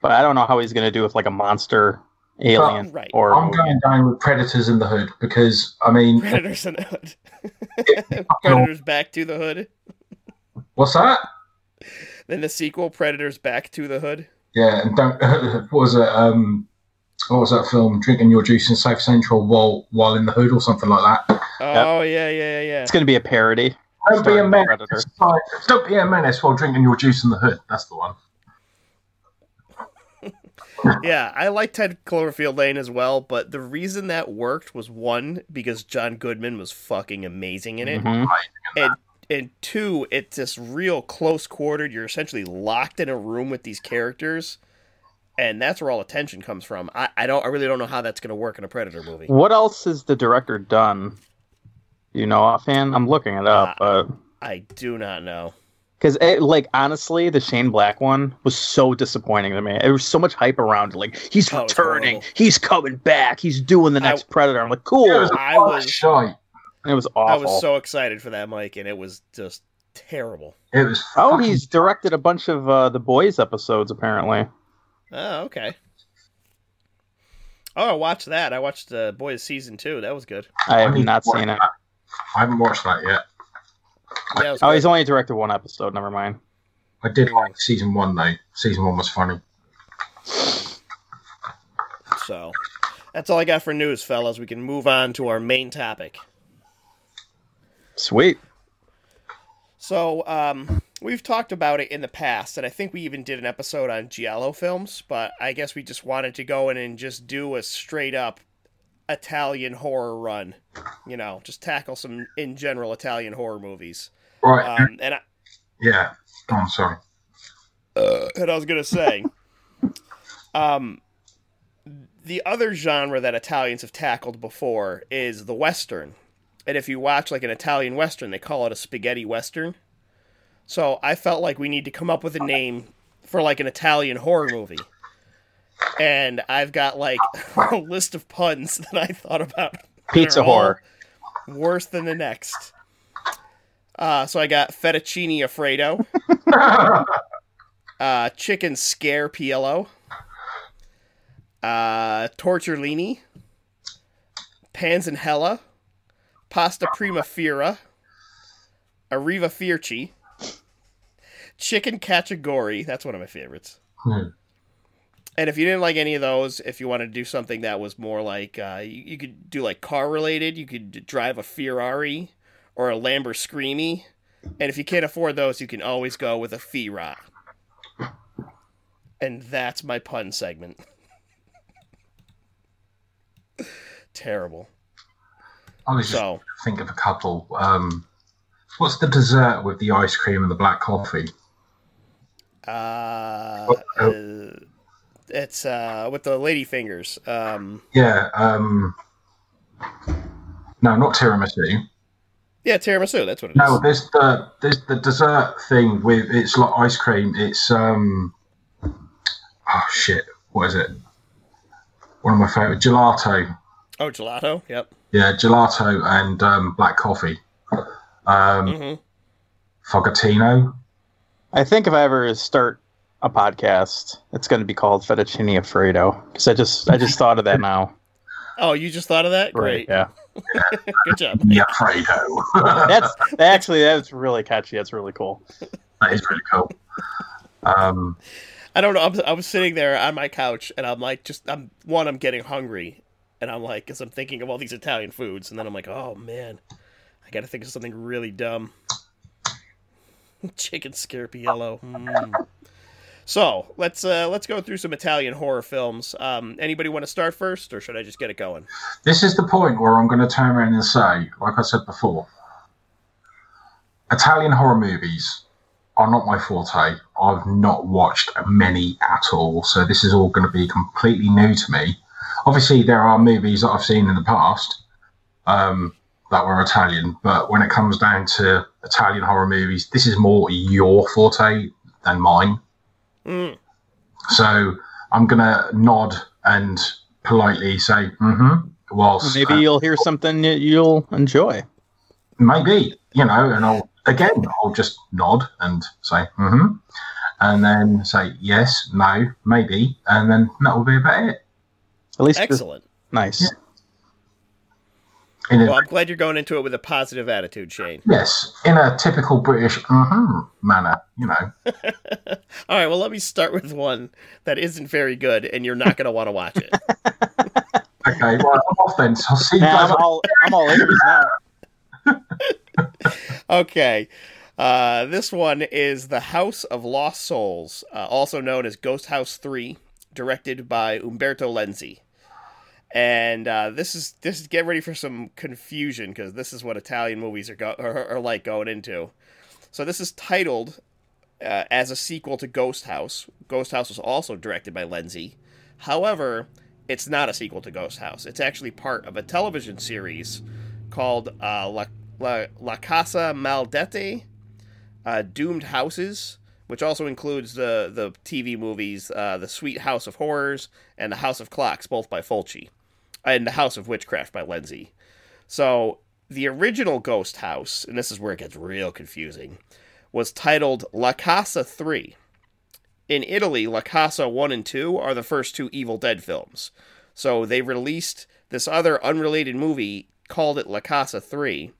but I don't know how he's gonna do with like a monster alien Right. or I'm going down with Predators in the hood because I mean, Predators in the hood. Predators Back to the Hood. what's that? Then the sequel, Predators Back to the Hood. Yeah, and don't. what was it? Um, what was that film? Drinking your juice in South Central while while in the hood or something like that. Oh yeah, yeah, yeah. it's gonna be a parody. Don't be a menace. Predator. Don't be a menace while drinking your juice in the hood. That's the one. Yeah, I like Ten Cloverfield Lane as well, but the reason that worked was one because John Goodman was fucking amazing in it. Mhm. and and two, it's this real close quartered. You're essentially locked in a room with these characters, and that's where all the tension comes from. I, I don't, I really don't know how that's going to work in a Predator movie. What else has the director done? You know, offhand, I'm looking it up, but I do not know. because like honestly, the Shane Black one was so disappointing to me. There was so much hype around it. Like he's Oh, returning, he's coming back, he's doing the I- next Predator. I'm like, cool. Was I was- shy. it was awful. I was so excited for that, Mike, and it was just terrible. It was. oh, he's directed a bunch of uh, the boys episodes apparently. Oh, okay. Oh, I watched that. I watched uh, Boys season two. That was good. I have not seen it. I haven't watched that yet. Yeah, Oh, good. he's only directed one episode. Never mind. I did like season one though. Season one was funny. So that's all I got for news, fellas. We can move on to our main topic. Sweet. So, um, we've talked about it in the past, and I think we even did an episode on Giallo films, but I guess we just wanted to go in and just do a straight up Italian horror run. You know, just tackle some, in general, Italian horror movies. Right. Um, and, I, yeah. Oh, I'm sorry. and I was to say, um, the other genre that Italians have tackled before is the Western. And if you watch like an Italian Western, they call it a spaghetti Western. So I felt like we need to come up with a name for like an Italian horror movie. And I've got like a list of puns that I thought about. Pizza horror. Worse than the next. Uh, so I got fettuccine Alfredo, uh, chicken scarpiello, uh, tortellini, panzanella, pasta primavera, arriva firci, chicken cacciagori. That's one of my favorites. Hmm. And if you didn't like any of those, if you wanted to do something that was more like uh, you, you could do like car related, you could drive a Ferrari or a Lamborghini. And if you can't afford those, you can always go with a Fira. And that's my pun segment. Terrible. I was just So, think of a couple. Um, what's the dessert with the ice cream and the black coffee? Uh, Oh, uh, it's uh, with the lady fingers. Um, Yeah. Um, no, not tiramisu. yeah, tiramisu. That's what it is. No, there's the there's the dessert thing with it's like ice cream. It's um, oh shit, what is it? One of my favorite gelato. Oh, gelato. Yep. Yeah, gelato and um, black coffee. Um, hmm Fogatino. I think if I ever start a podcast, it's going to be called Fettuccine Alfredo because I just I just thought of that now. Oh, you just thought of that? Great. Yeah. Good job. Yeah, Fredo. That's actually that's really catchy. That's really cool. that is really cool. Um, I don't know. I'm, I was sitting there on my couch, and I'm like, just I'm one. I'm getting hungry, and I'm like, because I'm thinking of all these Italian foods, and then I'm like, oh man, I got to think of something really dumb. Chicken scarpiello. Mm. So let's uh, let's go through some Italian horror films. Um, anybody want to start first, or should I just get it going? this is the point where I'm going to turn around and say, like I said before, Italian horror movies are not my forte. I've not watched many at all, so this is all going to be completely new to me. Obviously, there are movies that I've seen in the past um, that were Italian, but when it comes down to Italian horror movies, this is more your forte than mine. Mm. So I'm going to nod and politely say, mm-hmm, whilst Maybe uh, you'll hear something that you'll enjoy. maybe you know and i'll again i'll just nod and say mm-hmm and then say yes no maybe and then that will be about it At least Excellent. nice. in a, Well, I'm glad you're going into it with a positive attitude, Shane. yes in a typical british mm-hmm manner you know All right. Well, let me start with one that isn't very good, and you're not going to want to watch it. okay well i'm off then so i'll see you guys I'm all I'm all ears now. Okay. Uh, this one is The House of Lost Souls, uh, also known as Ghost House 3, directed by Umberto Lenzi. And uh, this is this is get ready for some confusion because this is what Italian movies are, go- are are like going into. So this is titled uh, as a sequel to Ghost House. Ghost House was also directed by Lenzi. However, it's not a sequel to Ghost House. It's actually part of a television series called uh, La, La, La Casa Maldete, uh, Doomed Houses, which also includes the, the TV movies uh, The Sweet House of Horrors and The House of Clocks, both by Fulci, and The House of Witchcraft by Lenzi. So the original Ghost House, and this is where it gets real confusing, was titled La Casa 3. In Italy, La Casa 1 and 2 are the first two Evil Dead films. So they released this other unrelated movie, called it La Casa 3.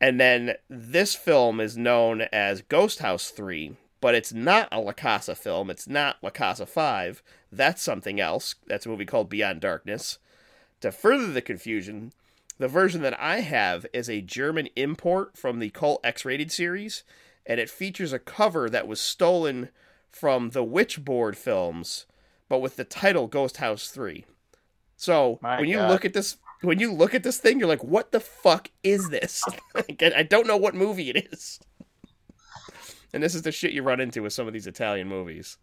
And then this film is known as Ghost House 3, but it's not a La Casa film. It's not La Casa 5. That's something else. That's a movie called Beyond Darkness. To further the confusion, the version that I have is a German import from the Cult X Rated series, and it features a cover that was stolen from the Witchboard films, but with the title Ghost House 3. So My when you God. look at this when you look at this thing, you're like, what the fuck is this? I don't know what movie it is. And this is the shit you run into with some of these Italian movies.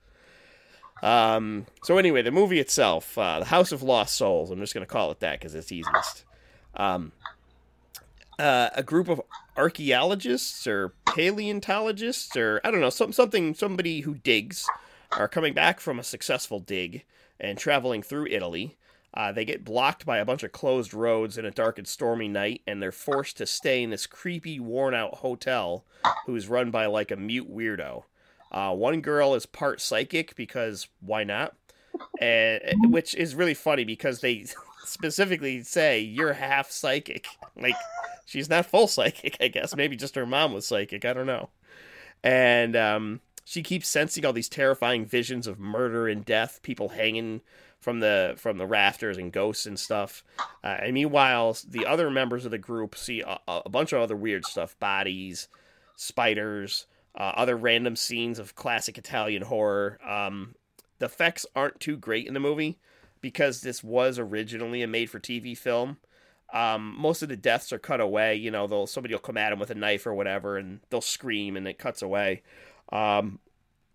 Um, so anyway, the movie itself, uh, The House of Lost Souls, I'm just going to call it that because it's easiest. Um, uh, a group of archaeologists or paleontologists or I don't know, some, something, somebody who digs are coming back from a successful dig and traveling through Italy. Uh, they get blocked by a bunch of closed roads in a dark and stormy night, and they're forced to stay in this creepy, worn out hotel who's run by like a mute weirdo. Uh, one girl is part psychic because why not? and which is really funny because they specifically say you're half psychic. Like she's not full psychic, I guess. Maybe just her mom was psychic. I don't know. And um, she keeps sensing all these terrifying visions of murder and death, people hanging from the from the rafters and ghosts and stuff. Uh, and meanwhile, the other members of the group see a, a bunch of other weird stuff: bodies, spiders, uh, other random scenes of classic Italian horror. Um, the effects aren't too great in the movie because this was originally a made-for-TV film. Um, most of the deaths are cut away. You know, they'll somebody will come at them with a knife or whatever, and they'll scream, and it cuts away. Um,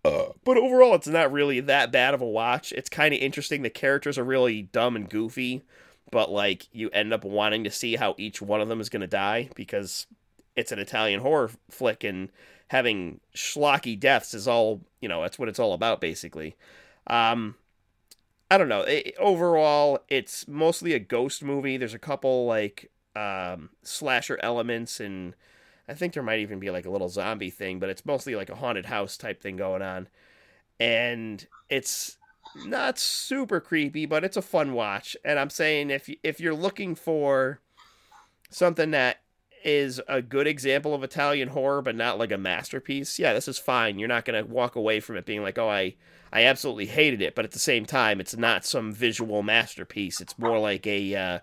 uh, but overall, it's not really that bad of a watch. It's kind of interesting. The characters are really dumb and goofy, but like you end up wanting to see how each one of them is going to die because it's an Italian horror flick, and having schlocky deaths is all you know. That's what it's all about, basically. Um, I don't know. It, overall, it's mostly a ghost movie. There's a couple like um, slasher elements and I think there might even be like a little zombie thing, but it's mostly like a haunted house type thing going on. And it's not super creepy, but it's a fun watch. And I'm saying if if you're looking for something that is a good example of Italian horror, but not like a masterpiece, yeah, this is fine. You're not gonna walk away from it being like, oh, I I absolutely hated it. But at the same time, it's not some visual masterpiece. It's more like a, uh,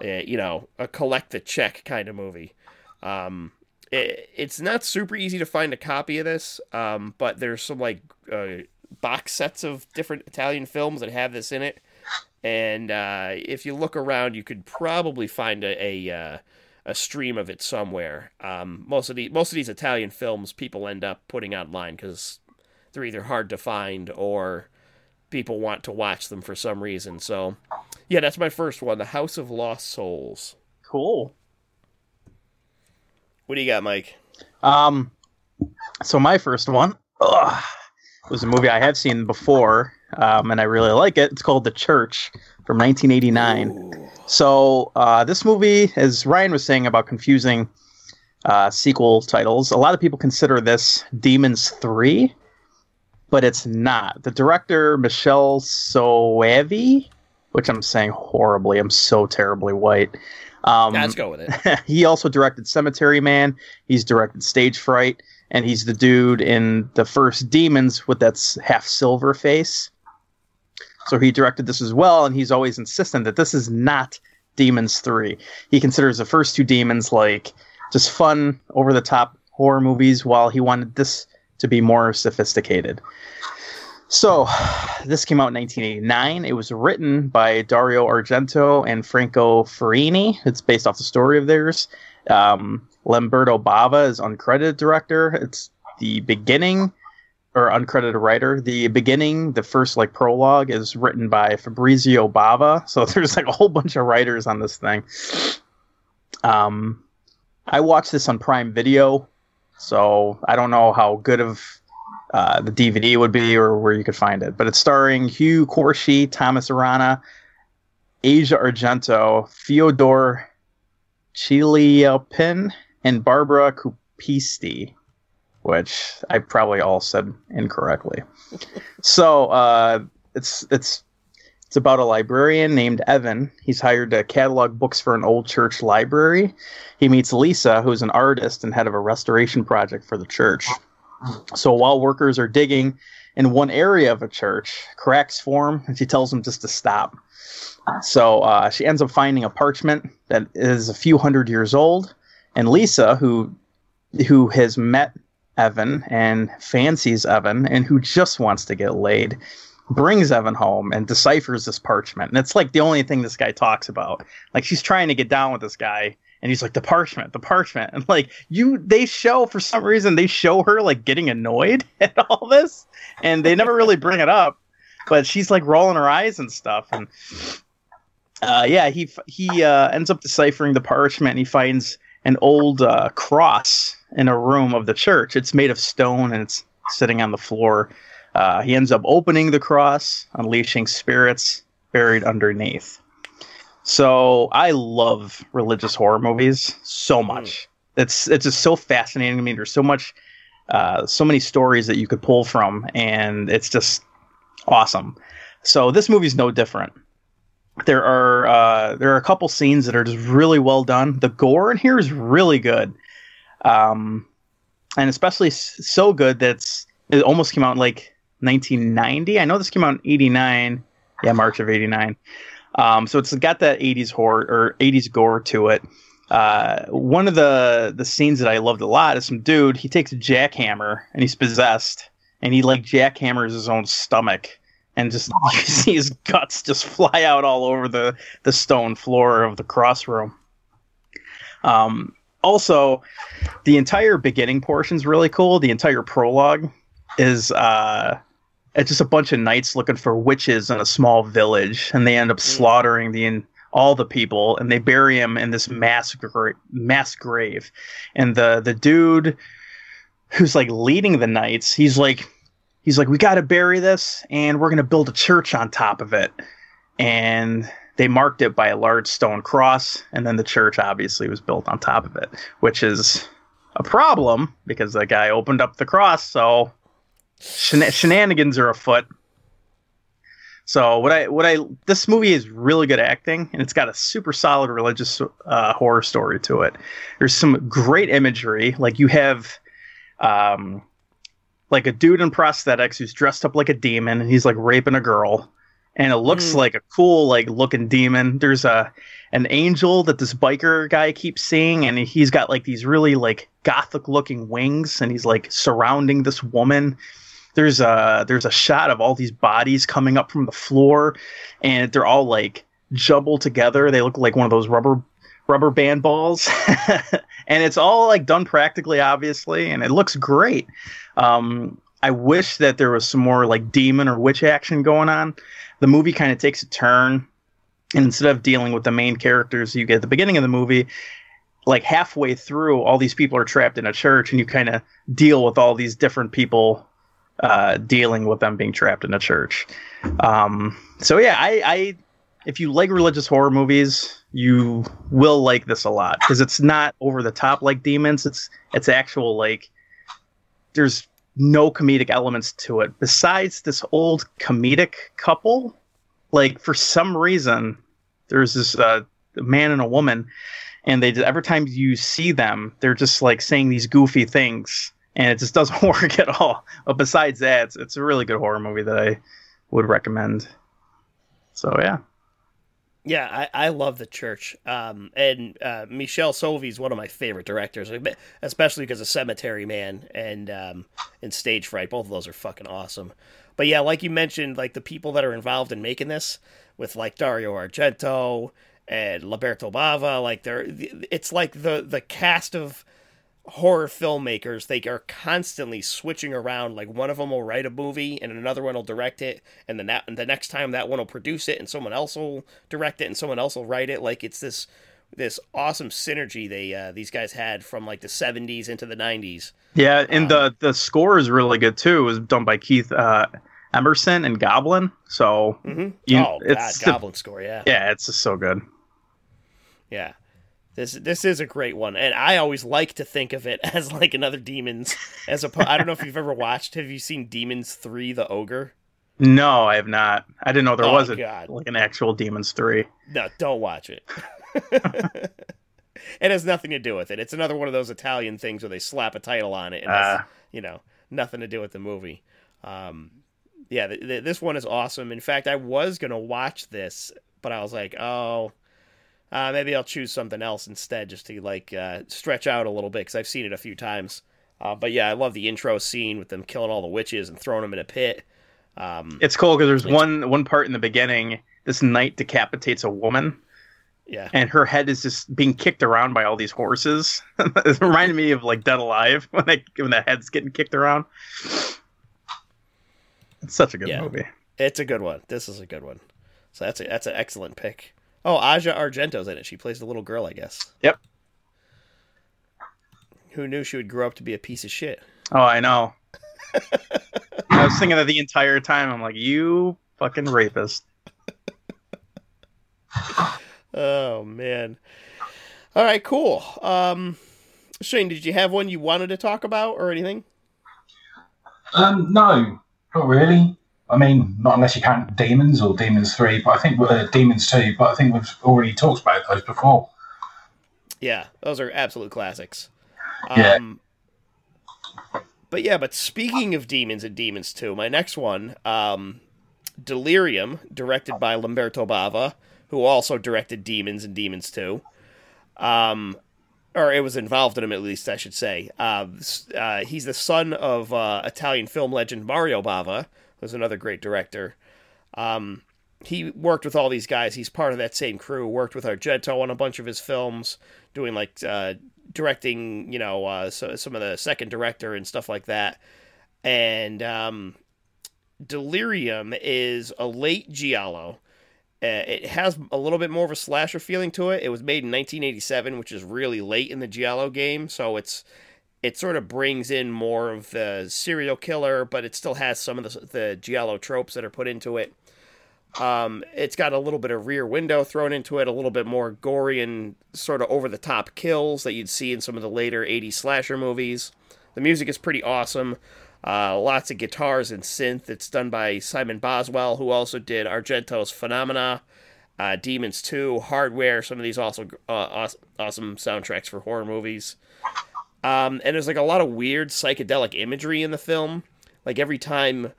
a you know a collect the check kind of movie. Um, it, it's not super easy to find a copy of this, um, but there's some like uh, box sets of different Italian films that have this in it, and uh, if you look around, you could probably find a a, uh, a stream of it somewhere. Um, most of the most of these Italian films, people end up putting online because they're either hard to find or people want to watch them for some reason. So, yeah, that's my first one, The House of Lost Souls. Cool. What do you got, Mike? Um, so my first one ugh, was a movie I have seen before, um, and I really like it. It's called The Church from 1989. Ooh. So uh, this movie, as Ryan was saying about confusing uh, sequel titles, a lot of people consider this Demons Three, but it's not. The director Michelle Soavi, which I'm saying horribly. I'm so terribly white. Um, Let's go with it. he also directed Cemetery Man. He's directed Stage Fright, and he's the dude in the first Demons with that half silver face. So he directed this as well, and he's always insistent that this is not Demons 3. He considers the first two Demons like just fun, over the top horror movies, while he wanted this to be more sophisticated. So, this came out in 1989. It was written by Dario Argento and Franco Ferrini. It's based off the story of theirs. Um, Lamberto Bava is uncredited director. It's the beginning, or uncredited writer. The beginning, the first like prologue, is written by Fabrizio Bava. So there's like a whole bunch of writers on this thing. Um, I watched this on Prime Video, so I don't know how good of uh, the DVD would be or where you could find it. But it's starring Hugh Quarshie, Thomas Arana, Asia Argento, Fyodor Chaliapin, and Barbara Cupisti, which I probably all said incorrectly. so uh, it's it's it's about a librarian named Evan. He's hired to catalog books for an old church library. He meets Lisa, who's an artist and head of a restoration project for the church. So while workers are digging in one area of a church, cracks form, and she tells them just to stop. So uh, she ends up finding a parchment that is a few hundred years old, and Lisa, who who has met Evan and fancies Evan, and who just wants to get laid, brings Evan home and deciphers this parchment. And it's like the only thing this guy talks about. Like she's trying to get down with this guy, and he's like the parchment the parchment and like you they show for some reason they show her like getting annoyed at all this and they never really bring it up but she's like rolling her eyes and stuff and uh, yeah he he uh, ends up deciphering the parchment and he finds an old uh, cross in a room of the church it's made of stone and it's sitting on the floor uh, he ends up opening the cross unleashing spirits buried underneath so I love religious horror movies so hmm. much. It's it's just so fascinating to me. There's so much, uh, so many stories that you could pull from, and it's just awesome. So this movie's no different. There are uh, there are a couple scenes that are just really well done. The gore in here is really good, um, and especially so good that's it almost came out in like 1990. I know this came out in 89. Yeah, March of 89. Um, so it's got that 80s horror or 80s gore to it. Uh, one of the the scenes that I loved a lot is some dude. He takes a jackhammer and he's possessed, and he like jackhammers his own stomach, and just you see his guts just fly out all over the the stone floor of the cross room. Um, also, the entire beginning portion is really cool. The entire prologue is uh, it's just a bunch of knights looking for witches in a small village, and they end up slaughtering the in, all the people, and they bury him in this mass gra- mass grave. And the the dude who's like leading the knights, he's like he's like, we got to bury this, and we're gonna build a church on top of it. And they marked it by a large stone cross, and then the church obviously was built on top of it, which is a problem because the guy opened up the cross, so shenan- shenanigans are afoot. So what I what I this movie is really good acting and it's got a super solid religious uh, horror story to it. There's some great imagery, like you have, um, like a dude in prosthetics who's dressed up like a demon and he's like raping a girl, and it looks Mm. like a cool like looking demon. There's a an angel that this biker guy keeps seeing, and he's got like these really like gothic looking wings, and he's like surrounding this woman. There's a there's a shot of all these bodies coming up from the floor and they're all like jumbled together. They look like one of those rubber rubber band balls. And it's all like done practically obviously and it looks great. Um i wish that there was some more like demon or witch action going on the movie kind of takes a turn and instead of dealing with the main characters you get at the beginning of the movie like halfway through all these people are trapped in a church and you kind of deal with all these different people uh, dealing with them being trapped in a church. Um, so yeah, I, I if you like religious horror movies, you will like this a lot because it's not over the top like Demons. It's it's actual like there's no comedic elements to it besides this old comedic couple. Like for some reason, there's this uh, man and a woman, and they every time you see them, they're just like saying these goofy things and it just doesn't work at all. But besides that, it's, it's a really good horror movie that I would recommend. So yeah, Yeah, I, I love the church. Um, and uh, Michele Soavi is one of my favorite directors, especially because of Cemetery Man and um, and Stage Fright. Both of those are fucking awesome. But yeah, like you mentioned, like the people that are involved in making this, with like Dario Argento and Lamberto Bava, like they're it's like the the cast of horror filmmakers they are constantly switching around like one of them will write a movie and another one will direct it and then that and the next time that one will produce it and someone else will direct it and someone else will write it like it's this this awesome synergy they uh, these guys had from like the 70s into the 90s yeah, and the the score is really good too. It was done by Keith uh, Emerson and Goblin. So mm-hmm. You- oh god it's the- goblin score yeah yeah, it's just so good. yeah this this is a great one and i always like to think of it as like another demons as a i don't know if you've ever watched have you seen demons 3 the ogre No, I have not. I didn't know there Oh, was a, God. like an actual Demons three. No, don't watch it. it has nothing to do with it. It's another one of those Italian things where they slap a title on it, and it's, Ah. you know, nothing to do with the movie. Um, yeah, th- th- this one is awesome. In fact, I was gonna watch this, but I was like, oh, uh, maybe I'll choose something else instead, just to like uh, stretch out a little bit because I've seen it a few times. Uh, but yeah, I love the intro scene with them killing all the witches and throwing them in a pit. Um, It's cool because there's one one part in the beginning. This knight decapitates a woman, yeah, and her head is just being kicked around by all these horses. it reminded me of like Dead Alive when they when the head's getting kicked around. It's such a good Yeah. movie. It's a good one. This is a good one. So that's a, that's an excellent pick. Oh, Asia Argento's in it. She plays the little girl, I guess. Yep. Who knew she would grow up to be a piece of shit? Oh, I know. I was thinking that the entire time. I'm like, you fucking rapist. Oh man. All right, cool. Um, Shane, did you have one you wanted to talk about or anything? Um, no, not really. I mean, not unless you count Demons or Demons Three, but I think uh, Demons Two. But I think we've already talked about those before. Yeah, those are absolute classics. Yeah. Um, but yeah, but speaking of demons and demons too, my next one, um, Delirium, directed by Lamberto Bava, who also directed Demons and Demons 2. Um, or it was involved in him at least, I should say. Uh, uh, he's the son of uh, Italian film legend Mario Bava, who's another great director. Um, he worked with all these guys. He's part of that same crew. Worked with Argento on a bunch of his films, doing like uh, directing, you know, uh, so, some of the second director and stuff like that. And um, Delirium is a late giallo. Uh, it has a little bit more of a slasher feeling to it. It was made in 1987, which is really late in the giallo game, so it's it sort of brings in more of the serial killer, but it still has some of the the giallo tropes that are put into it. Um, it's got a little bit of rear window thrown into it, a little bit more gory and sort of over the top kills that you'd see in some of the later 80s slasher movies. The music is pretty awesome. Uh, lots of guitars and synth. It's done by Simon Boswell, who also did Argento's Phenomena, uh, Demons 2, Hardware, some of these also uh, awesome, awesome soundtracks for horror movies. Um, and there's like a lot of weird psychedelic imagery in the film. Like every time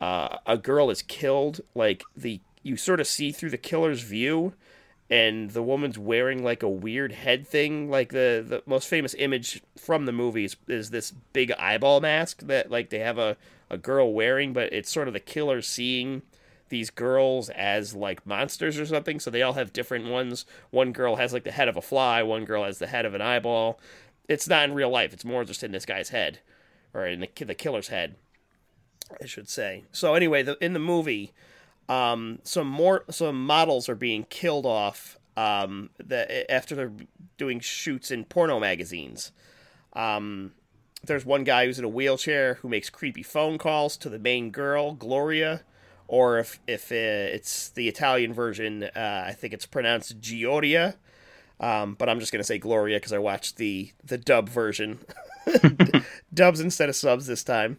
uh, a girl is killed, like the you sort of see through the killer's view, and the woman's wearing like a weird head thing. Like the the most famous image from the movie is, is this big eyeball mask that like they have a a girl wearing, but it's sort of the killer seeing these girls as like monsters or something. So they all have different ones. One girl has like the head of a fly. One girl has the head of an eyeball. It's not in real life. It's more just in this guy's head, or in the the killer's head. I should say. So anyway, the, in the movie, um, some more some models are being killed off um, the, after they're doing shoots in porno magazines. Um, there's one guy who's in a wheelchair who makes creepy phone calls to the main girl, Gloria, or if if uh, it's the Italian version, uh, I think it's pronounced Gioia. Um, but I'm just gonna say Gloria because I watched the the dub version, dubs instead of subs this time.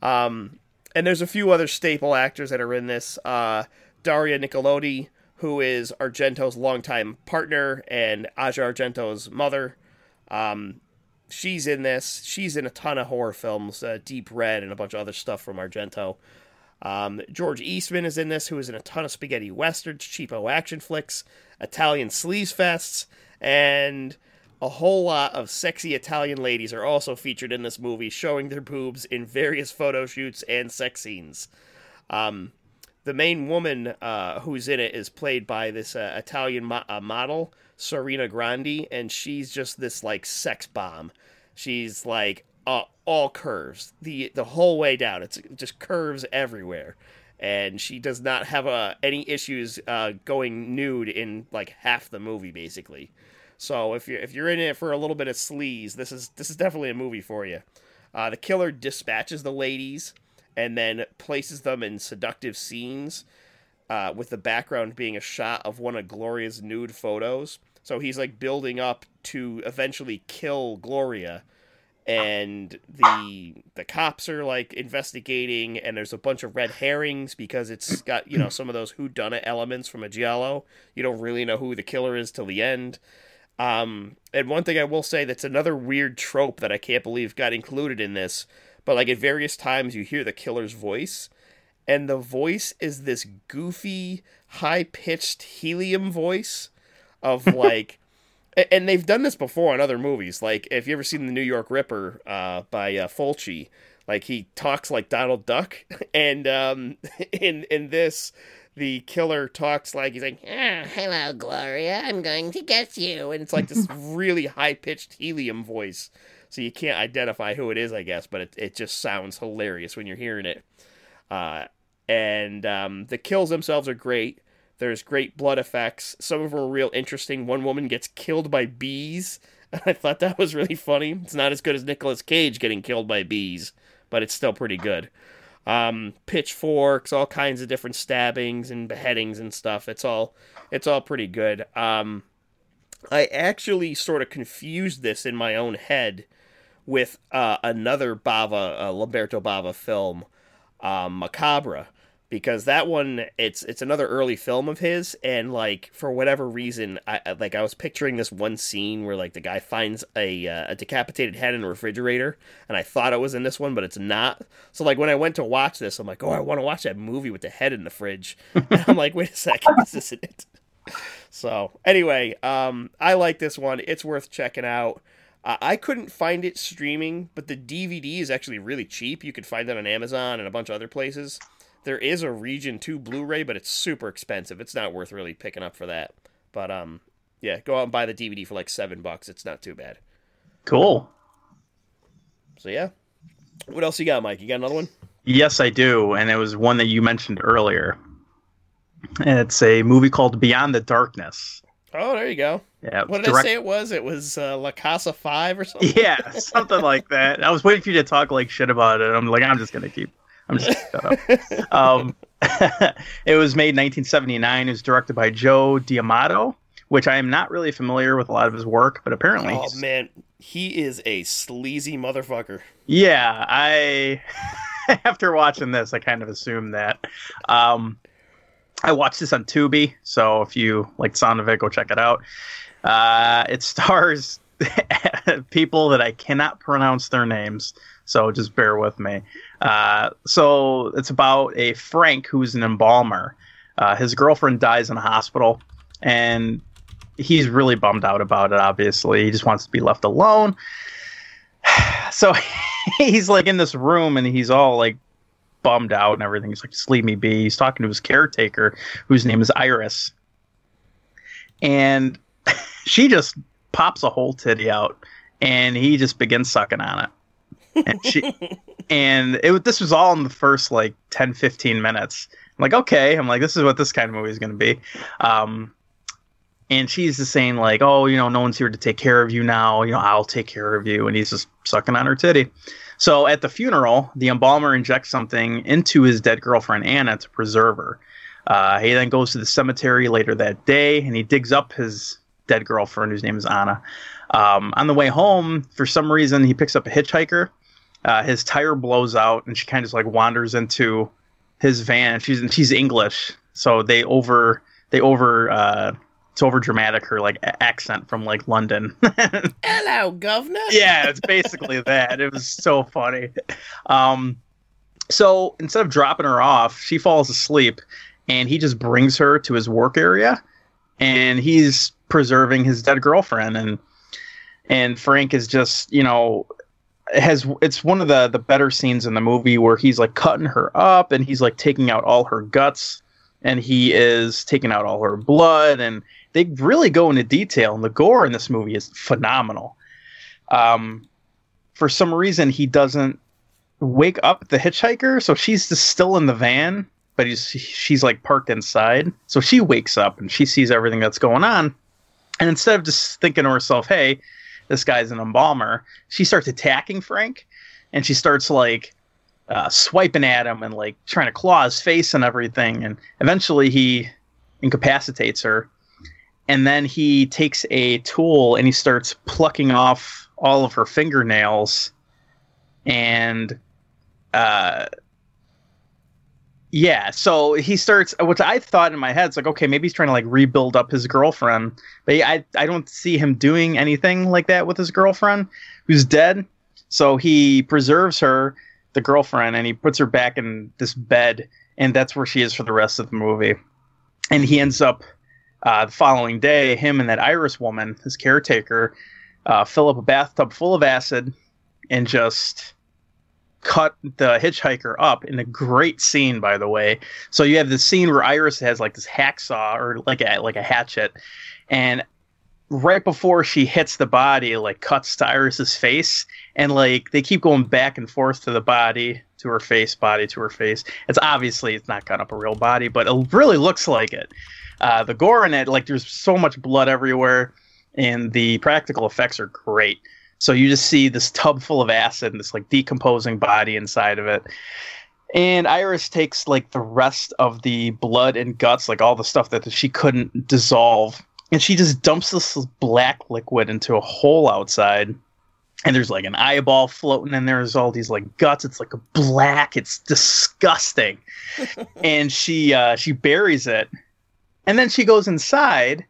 Um, and there's a few other staple actors that are in this. Uh, Daria Nicolodi, who is Argento's longtime partner and Asia Argento's mother. Um, she's in this. She's in a ton of horror films, uh, Deep Red, and a bunch of other stuff from Argento. Um, George Eastman is in this, who is in a ton of spaghetti westerns, cheapo action flicks, Italian sleaze fests, and a whole lot of sexy Italian ladies are also featured in this movie, showing their boobs in various photo shoots and sex scenes. Um, the main woman uh, who's in it is played by this uh, Italian mo- uh, model, Serena Grandi, and she's just this like sex bomb. She's like uh, all curves the the whole way down. It's just curves everywhere, and she does not have uh, any issues uh, going nude in like half the movie, basically. So if you're if you're in it for a little bit of sleaze, this is this is definitely a movie for you. Uh, the killer dispatches the ladies and then places them in seductive scenes, uh, with the background being a shot of one of Gloria's nude photos. So he's like building up to eventually kill Gloria, and the the cops are like investigating, and there's a bunch of red herrings because it's got you know some of those who whodunit elements from a giallo. You don't really know who the killer is till the end. Um, and one thing I will say that's another weird trope that I can't believe got included in this, but like at various times you hear the killer's voice, and the voice is this goofy, high pitched helium voice of like. And they've done this before in other movies. Like, if you ever seen the New York Ripper uh, by uh, Fulci, like he talks like Donald Duck, and um, in in this, the killer talks like he's like, Ah, hello, Gloria. I'm going to get you. and it's like this really high pitched helium voice. So you can't identify who it is, I guess, but it, it just sounds hilarious when you're hearing it. Uh, and um, the kills themselves are great. There's great blood effects. Some of them are real interesting. One woman gets killed by bees. I thought that was really funny. It's not as good as Nicolas Cage getting killed by bees, but it's still pretty good. Um, pitchforks, all kinds of different stabbings and beheadings and stuff. It's all it's all pretty good. Um, I actually sort of confused this in my own head with uh, another Bava, uh, Lamberto Bava film, um, Macabre, because that one it's it's another early film of his and like for whatever reason I like I was picturing this one scene where like the guy finds a uh, a decapitated head in a refrigerator and I thought it was in this one but it's not. So like when I went to watch this I'm like, "Oh, I want to watch that movie with the head in the fridge." and I'm like, "Wait a second, this isn't it." So, anyway, um I like this one. It's worth checking out. Uh, I couldn't find it streaming, but the DVD is actually really cheap. You could find it on Amazon and a bunch of other places. There is a Region 2 Blu-ray, but it's super expensive. It's not worth really picking up for that. But um yeah, go out and buy the DVD for like 7 bucks. It's not too bad. Cool. So yeah. What else you got, Mike? You got another one? Yes, I do, and it was one that you mentioned earlier. And it's a movie called Beyond the Darkness. Oh, there you go. Yeah, What did I say it was? It was uh, La Casa 5 or something? Yeah, something like that. I was waiting for you to talk like shit about it. I'm like, I'm just gonna keep. I'm just shut up. Um, it was made in 1979. It was directed by Joe D'Amato, which I am not really familiar with a lot of his work, but apparently, Oh man, he is a sleazy motherfucker. yeah, I after watching this, I kind of assumed that. Um, I watched this on Tubi, so if you like the sound of it, go check it out. Uh, it stars people that I cannot pronounce their names, so just bear with me. Uh, so it's about a Frank who's an embalmer. Uh, his girlfriend dies in a hospital, and he's really bummed out about it. Obviously, he just wants to be left alone. So he's like in this room, and he's all like bummed out and everything. He's like, "Just leave me be." He's talking to his caretaker, whose name is Iris, and she just pops a whole titty out, and he just begins sucking on it. And she, and it this was all in the first like 10, 15 minutes. I'm like, okay, I'm like, this is what this kind of movie is going to be. Um, and she's just saying like, oh, you know, no one's here to take care of you now. You know, I'll take care of you. And he's just sucking on her titty. So at the funeral, the embalmer injects something into his dead girlfriend Anna to preserve her. Uh, he then goes to the cemetery later that day and he digs up his dead girlfriend, whose name is Anna. Um, on the way home, for some reason, he picks up a hitchhiker. Uh, his tire blows out and she kind of just like wanders into his van. She's she's English, so they over they over uh, it's over dramatic her like accent from like London. Hello, governor. yeah, it's basically that. It was so funny. Um, so instead of dropping her off, she falls asleep, and he just brings her to his work area, and he's preserving his dead girlfriend, and and Frank is just you know has it's one of the the better scenes in the movie where he's like cutting her up and he's like taking out all her guts and he is taking out all her blood and they really go into detail and the gore in this movie is phenomenal. Um for some reason he doesn't wake up the hitchhiker so she's just still in the van but he's she's like parked inside. So she wakes up and she sees everything that's going on. And instead of just thinking to herself hey this guy's an embalmer she starts attacking frank and she starts like uh, swiping at him and like trying to claw his face and everything and eventually he incapacitates her. And then he takes a tool and he starts plucking off all of her fingernails and uh yeah so he starts What i thought in my head is like okay maybe he's trying to like rebuild up his girlfriend. But i i don't see him doing anything like that with his girlfriend who's dead. So he preserves her the girlfriend and he puts her back in this bed and that's where she is for the rest of the movie. And he ends up uh, the following day, him and that Iris woman, his caretaker, uh, fill up a bathtub full of acid and just cut the hitchhiker up in a great scene, by the way. So you have the scene where Iris has like this hacksaw or like a like a hatchet, and right before she hits the body, like cuts to Iris's face, and like they keep going back and forth to the body, to her face, body to her face. It's obviously it's not cut up a real body, but it really looks like it. Uh, the gore in it, like there's so much blood everywhere, and the practical effects are great. So you just see this tub full of acid and this like decomposing body inside of it. And Iris takes like the rest of the blood and guts, like all the stuff that she couldn't dissolve, and she just dumps this black liquid into a hole outside. and there's like an eyeball floating and there's all these like guts it's like a black it's disgusting and she uh she buries it and then she goes inside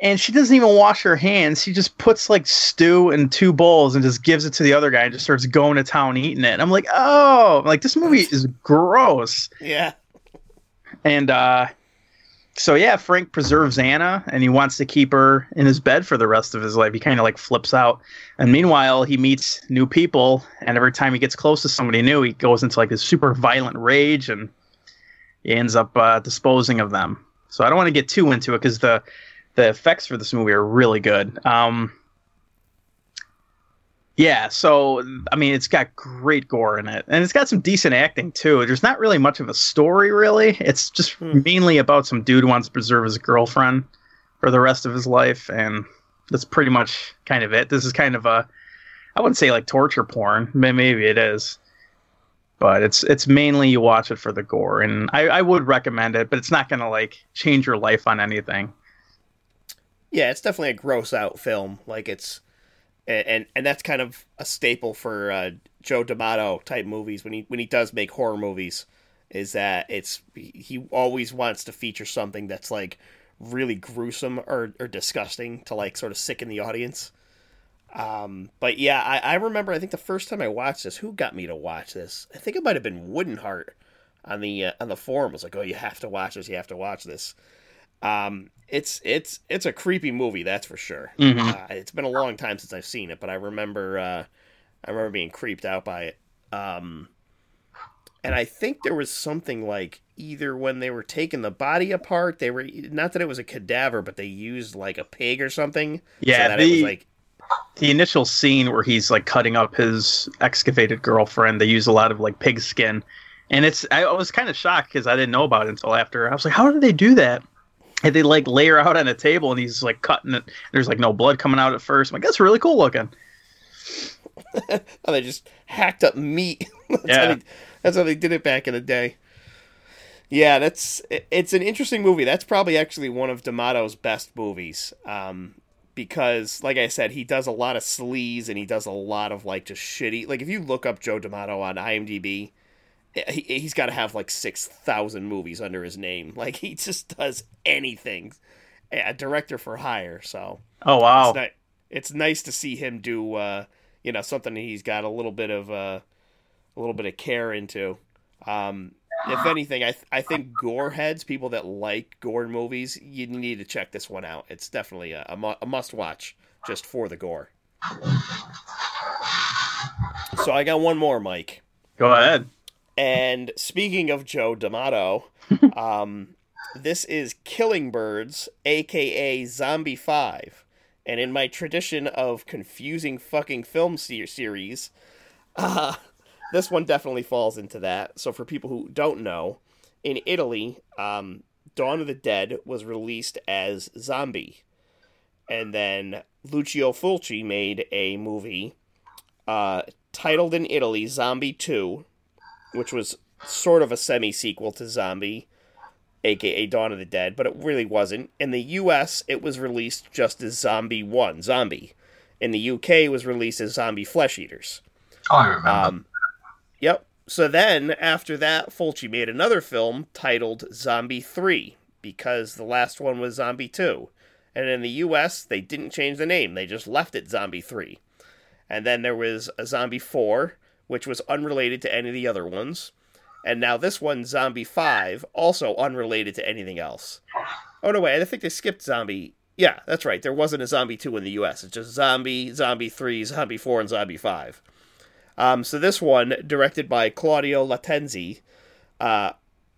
and she doesn't even wash her hands she just puts like stew in two bowls and just gives it to the other guy and just starts going to town eating it i'm like oh like this movie is gross Yeah. and uh so yeah, Frank preserves Anna and he wants to keep her in his bed for the rest of his life. He kind of like flips out. And meanwhile, he meets new people and every time he gets close to somebody new, he goes into like this super violent rage and he ends up uh, disposing of them. So I don't want to get too into it cuz the the effects for this movie are really good. Um yeah, so I mean, it's got great gore in it, and it's got some decent acting too. There's not really much of a story, really. It's just Hmm. mainly about some dude who wants to preserve his girlfriend for the rest of his life, and that's pretty much kind of it. This is kind of a, I wouldn't say like torture porn, may- maybe it is, but it's it's mainly you watch it for the gore, and I, I would recommend it, but it's not gonna like change your life on anything. Yeah, it's definitely a gross out film. Like it's, and and, that's kind of a staple for uh, Joe D'Amato type movies when he when he does make horror movies. Is that it's he always wants to feature something that's like really gruesome or, or disgusting to like sort of sicken the audience. Um, but yeah, I, I remember I think the first time I watched this, who got me to watch this? I think it might have been Woodenheart on the uh, on the forum. Was like, oh, you have to watch this. You have to watch this. Um, it's it's it's a creepy movie, that's for sure. Mhm. Uh, it's been a long time since I've seen it, but I remember uh, I remember being creeped out by it. Um, and I think there was something like either when they were taking the body apart, they were not that it was a cadaver, but they used like a pig or something. Yeah, so that the- it was like the initial scene where he's like cutting up his excavated girlfriend, they use a lot of like pig skin, and it's I was kind of shocked because I didn't know about it until after. I was like, how did they do that? And they like layer out on a table, and he's like cutting it. There's like no blood coming out at first. I'm like, that's really cool looking. oh, they just hacked up meat. that's, Yeah. how they, that's how they did it back in the day. Yeah, that's it's an interesting movie. That's probably actually one of D'Amato's best movies. Um, because, like I said, he does a lot of sleaze and he does a lot of like just shitty. Like if you look up Joe D'Amato on IMDb, he, he's got to have like six thousand movies under his name. Like he just does anything. A director for hire. So Oh wow, it's, ni- it's nice to see him do uh, you know something he's got a little bit of uh, a little bit of care into. Um, if anything, I th- I think gore heads, people that like gore movies, you need to check this one out. It's definitely a, a, mu- a must watch just for the gore. So I got one more, Mike. go ahead. And speaking of Joe D'Amato, um, this is Killing Birds, aka Zombie 5. And in my tradition of confusing fucking film se- series, uh, this one definitely falls into that. So for people who don't know, in Italy, um, Dawn of the Dead was released as Zombie. And then Lucio Fulci made a movie uh, titled in Italy Zombie 2, which was sort of a semi sequel to Zombie, aka Dawn of the Dead, but it really wasn't. In the US, it was released just as Zombie 1, Zombie. In the UK, it was released as Zombie Flesh Eaters. Oh, I remember. Um, yep. So then, after that, Fulci made another film titled Zombie 3, because the last one was Zombie 2. And in the US, they didn't change the name, they just left it Zombie 3. And then there was a Zombie 4, which was unrelated to any of the other ones. And now this one, Zombie 5, also unrelated to anything else. Oh, no, wait, I think they skipped Zombie. Yeah, that's right. There wasn't a Zombie 2 in the US. It's just Zombie, Zombie 3, Zombie 4, and Zombie 5. Um, so this one, directed by Claudio Lattanzi, uh,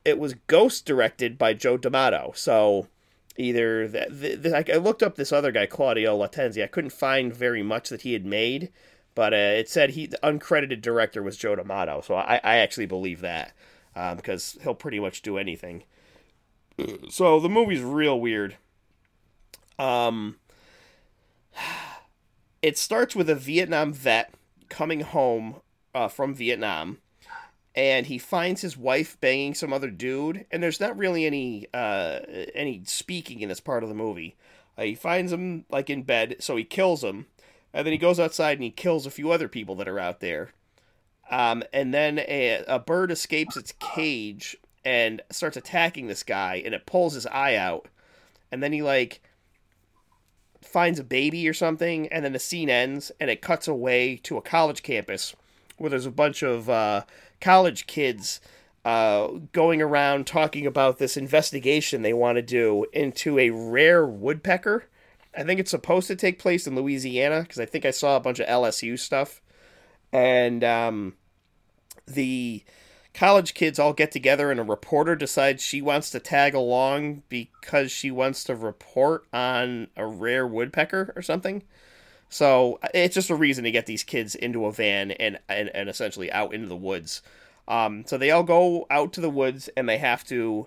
it was ghost directed by Joe D'Amato. So either the, the, the, I looked up this other guy, Claudio Lattanzi. I couldn't find very much that he had made, but uh, it said he the uncredited director was Joe D'Amato. So I, I actually believe that um, because he'll pretty much do anything. So the movie's real weird. Um, it starts with a Vietnam vet coming home uh, from Vietnam, and he finds his wife banging some other dude, and there's not really any uh, any speaking in this part of the movie. Uh, he finds him like in bed, so he kills him, and then he goes outside and he kills a few other people that are out there. Um, and then a, a bird escapes its cage and starts attacking this guy, and it pulls his eye out, and then he like finds a baby or something, and then the scene ends, and it cuts away to a college campus where there's a bunch of uh, college kids uh, going around talking about this investigation they want to do into a rare woodpecker. I think it's supposed to take place in Louisiana because I think I saw a bunch of LSU stuff, and um, the college kids all get together, and a reporter decides she wants to tag along because she wants to report on a rare woodpecker or something. So it's just a reason to get these kids into a van and and, and essentially out into the woods. Um, so they all go out to the woods and they have to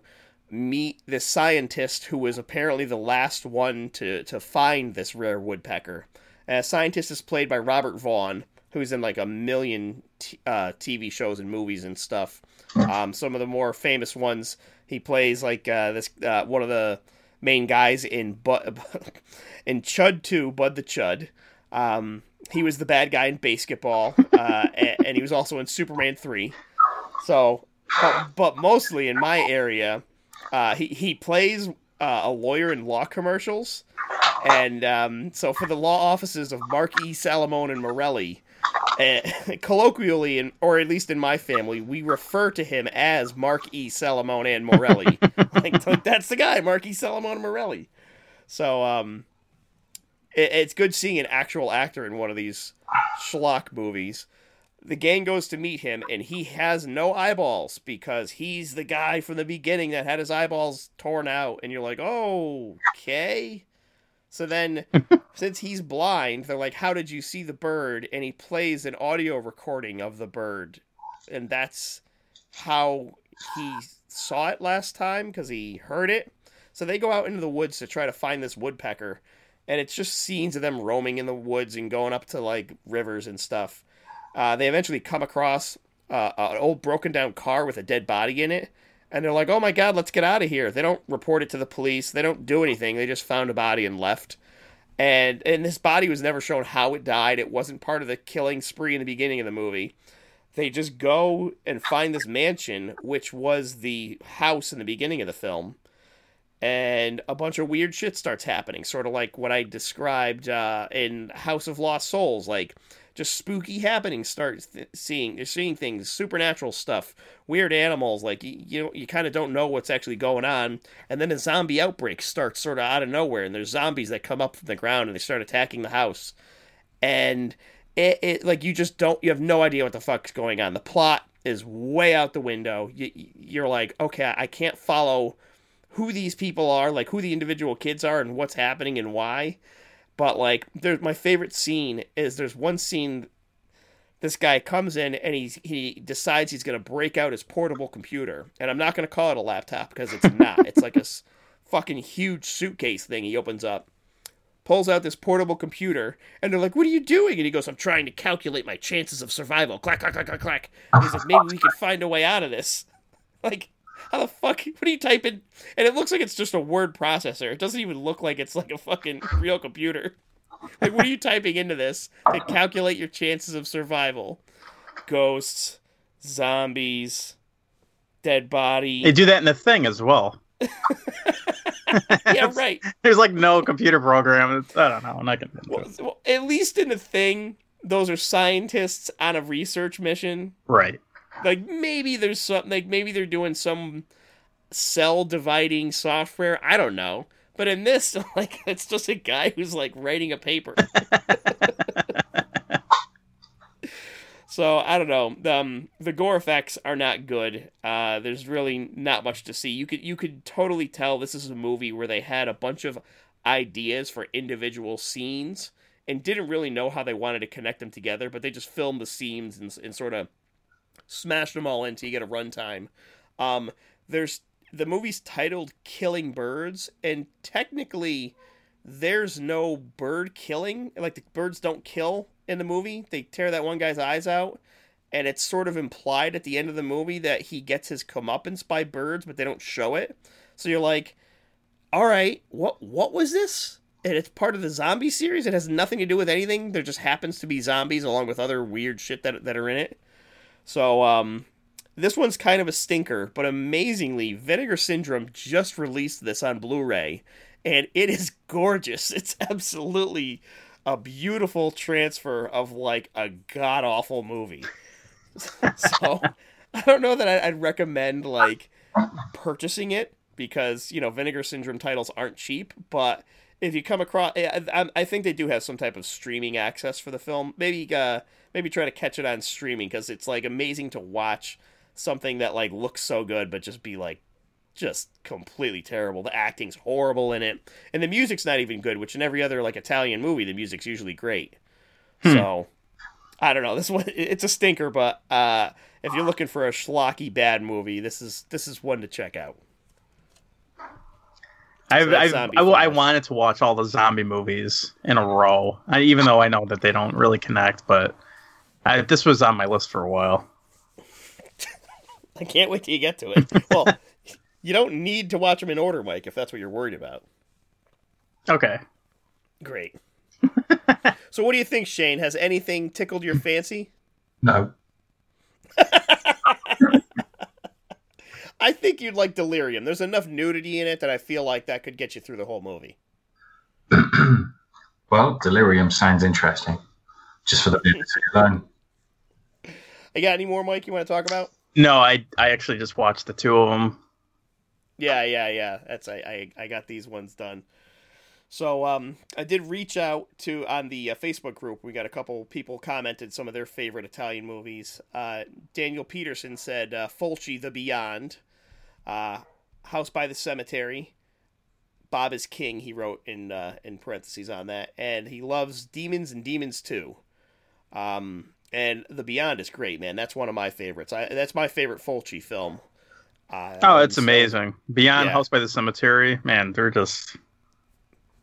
meet this scientist who was apparently the last one to, to find this rare woodpecker. And a scientist is played by Robert Vaughn, who's in like a million t- uh, TV shows and movies and stuff. Um, some of the more famous ones, he plays like uh, this uh, one of the main guys in but in Chud Two, Bud the Chud. Um, he was the bad guy in BASEketball, uh, and, and he was also in Superman Three. So, but, but mostly in my area, uh, he he plays uh, a lawyer in law commercials, and um, so for the law offices of Mark E. Salamone and Morelli, uh, colloquially, in, or at least in my family, we refer to him as Mark E. Salamone and Morelli. like, like, that's the guy, Mark E. Salamone and Morelli. So um, it, it's good seeing an actual actor in one of these schlock movies the gang goes to meet him and he has no eyeballs because he's the guy from the beginning that had his eyeballs torn out and you're like oh okay. So then since he's blind they're like how did you see the bird? And he plays an audio recording of the bird and that's how he saw it last time because he heard it. So they go out into the woods to try to find this woodpecker and it's just scenes of them roaming in the woods and going up to like rivers and stuff uh, they eventually come across uh, an old broken down car with a dead body in it, and they're like, "Oh my god, let's get out of here!" They don't report it to the police. They don't do anything. They just found a body and left. And and this body was never shown how it died. It wasn't part of the killing spree in the beginning of the movie. They just go and find this mansion, which was the house in the beginning of the film, and a bunch of weird shit starts happening, sort of like what I described uh, in House of Lost Souls, like just spooky happenings start th- seeing you're seeing things supernatural stuff weird animals like you, you you kind of don't know what's actually going on. And then a zombie outbreak starts sort of out of nowhere and there's zombies that come up from the ground and they start attacking the house. And it, it like you just don't you have no idea what the fuck's going on. The plot is way out the window. You, you're like okay i can't follow who these people are like who the individual kids are and what's happening and why but like, there's my favorite scene is there's one scene. This guy comes in and he he decides he's gonna break out his portable computer, and I'm not gonna call it a laptop because it's not. it's like a fucking huge suitcase thing. He opens up, pulls out this portable computer, and they're like, "What are you doing?" And he goes, "I'm trying to calculate my chances of survival." Clack clack clack clack clack. He's like, "Maybe we can find a way out of this." Like, how the fuck? What are you typing? And it looks like it's just a word processor. It doesn't even look like it's like a fucking real computer. Like, what are you typing into this to calculate your chances of survival? Ghosts, zombies, dead body. They do that in the thing as well. yeah, right. There's like no computer program. It's, I don't know. I'm not gonna. Well, well, at least in the thing, those are scientists on a research mission. Right. Like maybe there's something like maybe they're doing some cell dividing software. I don't know. But in this, like it's just a guy who's like writing a paper. so I don't know. Um, the gore effects are not good. Uh, there's really not much to see. You could you could totally tell this is a movie where they had a bunch of ideas for individual scenes and didn't really know how they wanted to connect them together, but they just filmed the scenes and, and sort of smashed them all in until you get a runtime. Um, there's the movie's titled "Killing Birds," and technically, there's no bird killing. Like the birds don't kill in the movie. They tear that one guy's eyes out, and it's sort of implied at the end of the movie that he gets his comeuppance by birds, but they don't show it. So you're like, all right, what what was this? and it's part of the zombie series. It has nothing to do with anything. There just happens to be zombies along with other weird shit that that are in it. So um, this one's kind of a stinker, but amazingly, Vinegar Syndrome just released this on Blu-ray, and it is gorgeous. It's absolutely a beautiful transfer of like a god awful movie. so I don't know that I'd recommend like purchasing it because you know Vinegar Syndrome titles aren't cheap, but if you come across, I, I think they do have some type of streaming access for the film. Maybe uh, maybe try to catch it on streaming because it's like amazing to watch something that like looks so good but just be like just completely terrible. The acting's horrible in it, and the music's not even good. Which in every other like Italian movie, the music's usually great. Hmm. So I don't know. This one it's a stinker, but uh, if you're looking for a schlocky bad movie, this is this is one to check out. I've, that's I've, I, I wanted to watch all the zombie movies in a row, I, even though I know that they don't really connect. But I, this was on my list for a while. I can't wait till you get to it. Well, you don't need to watch them in order, Mike, if that's what you're worried about. Okay. Great. so, what do you think, Shane? Has anything tickled your fancy? No. I think you'd like Delirium. There's enough nudity in it that I feel like that could get you through the whole movie. well, Delirium sounds interesting, just for the nudity alone. You got any more, Mike? You want to talk about? No, I I actually just watched the two of them. Yeah, yeah, yeah. That's I, I, I got these ones done. So um, I did reach out to on the uh, Facebook group. We got a couple people commented some of their favorite Italian movies. Uh, Daniel Peterson said uh, Fulci the Beyond, uh, House by the Cemetery, Bob is King. He wrote in uh, in parentheses on that, and he loves Demons and Demons Two. Um, and The Beyond is great, man. That's one of my favorites. I, that's my favorite Fulci film. Uh, Oh, it's so- amazing. Beyond Yeah. House by the Cemetery, man, they're just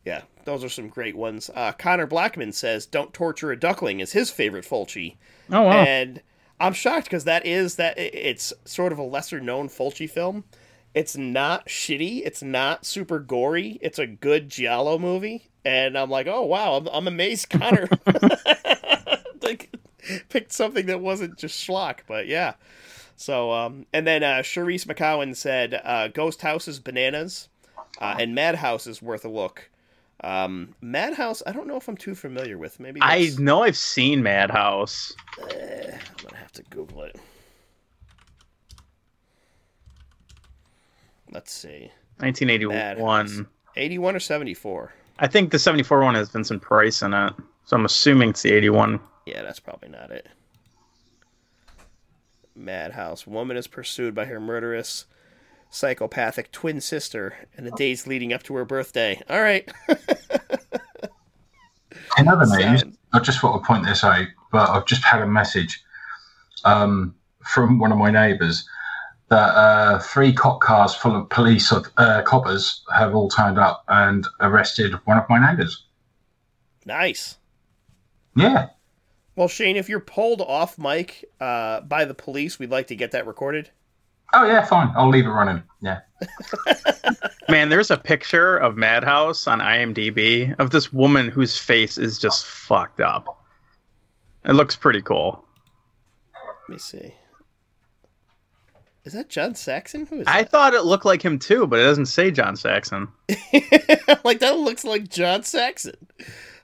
Yeah, those are some great ones. Uh, Connor Blackman says, "Don't torture a duckling" is his favorite Fulci, oh wow. and I'm shocked because that is that it's sort of a lesser known Fulci film. It's not shitty. It's not super gory. It's a good giallo movie, and I'm like, oh wow, I'm, I'm amazed Connor like, picked something that wasn't just schlock. But yeah, so um, and then uh, Charisse McCowan said, uh, "Ghost House is bananas." Uh, and Madhouse is worth a look. Um, Madhouse, I don't know if I'm too familiar with. Maybe I that's- know I've seen Madhouse. Eh, I'm gonna have to Google it. Let's see, 1981. Madhouse. 81 or 74. I think the 74 one has Vincent Price in it. So I'm assuming it's the 81. Yeah, that's probably not it. Madhouse. Woman is pursued by her murderous, psychopathic twin sister in the days leading up to her birthday. All right. Another news, I just want to point this out, but I've just had a message um, from one of my neighbours that uh, three cop cars full of police uh, coppers have all turned up and arrested one of my neighbours. nice. Yeah, Well, Shane, if you're pulled off mic uh, by the police, we'd like to get that recorded. Oh yeah, fine. I'll leave it running. Yeah. Man, there's a picture of Madhouse on IMDb of this woman whose face is just fucked up. It looks pretty cool. Let me see. Is that John Saxon? Who is I that? thought it looked like him too, but it doesn't say John Saxon. like that looks like John Saxon.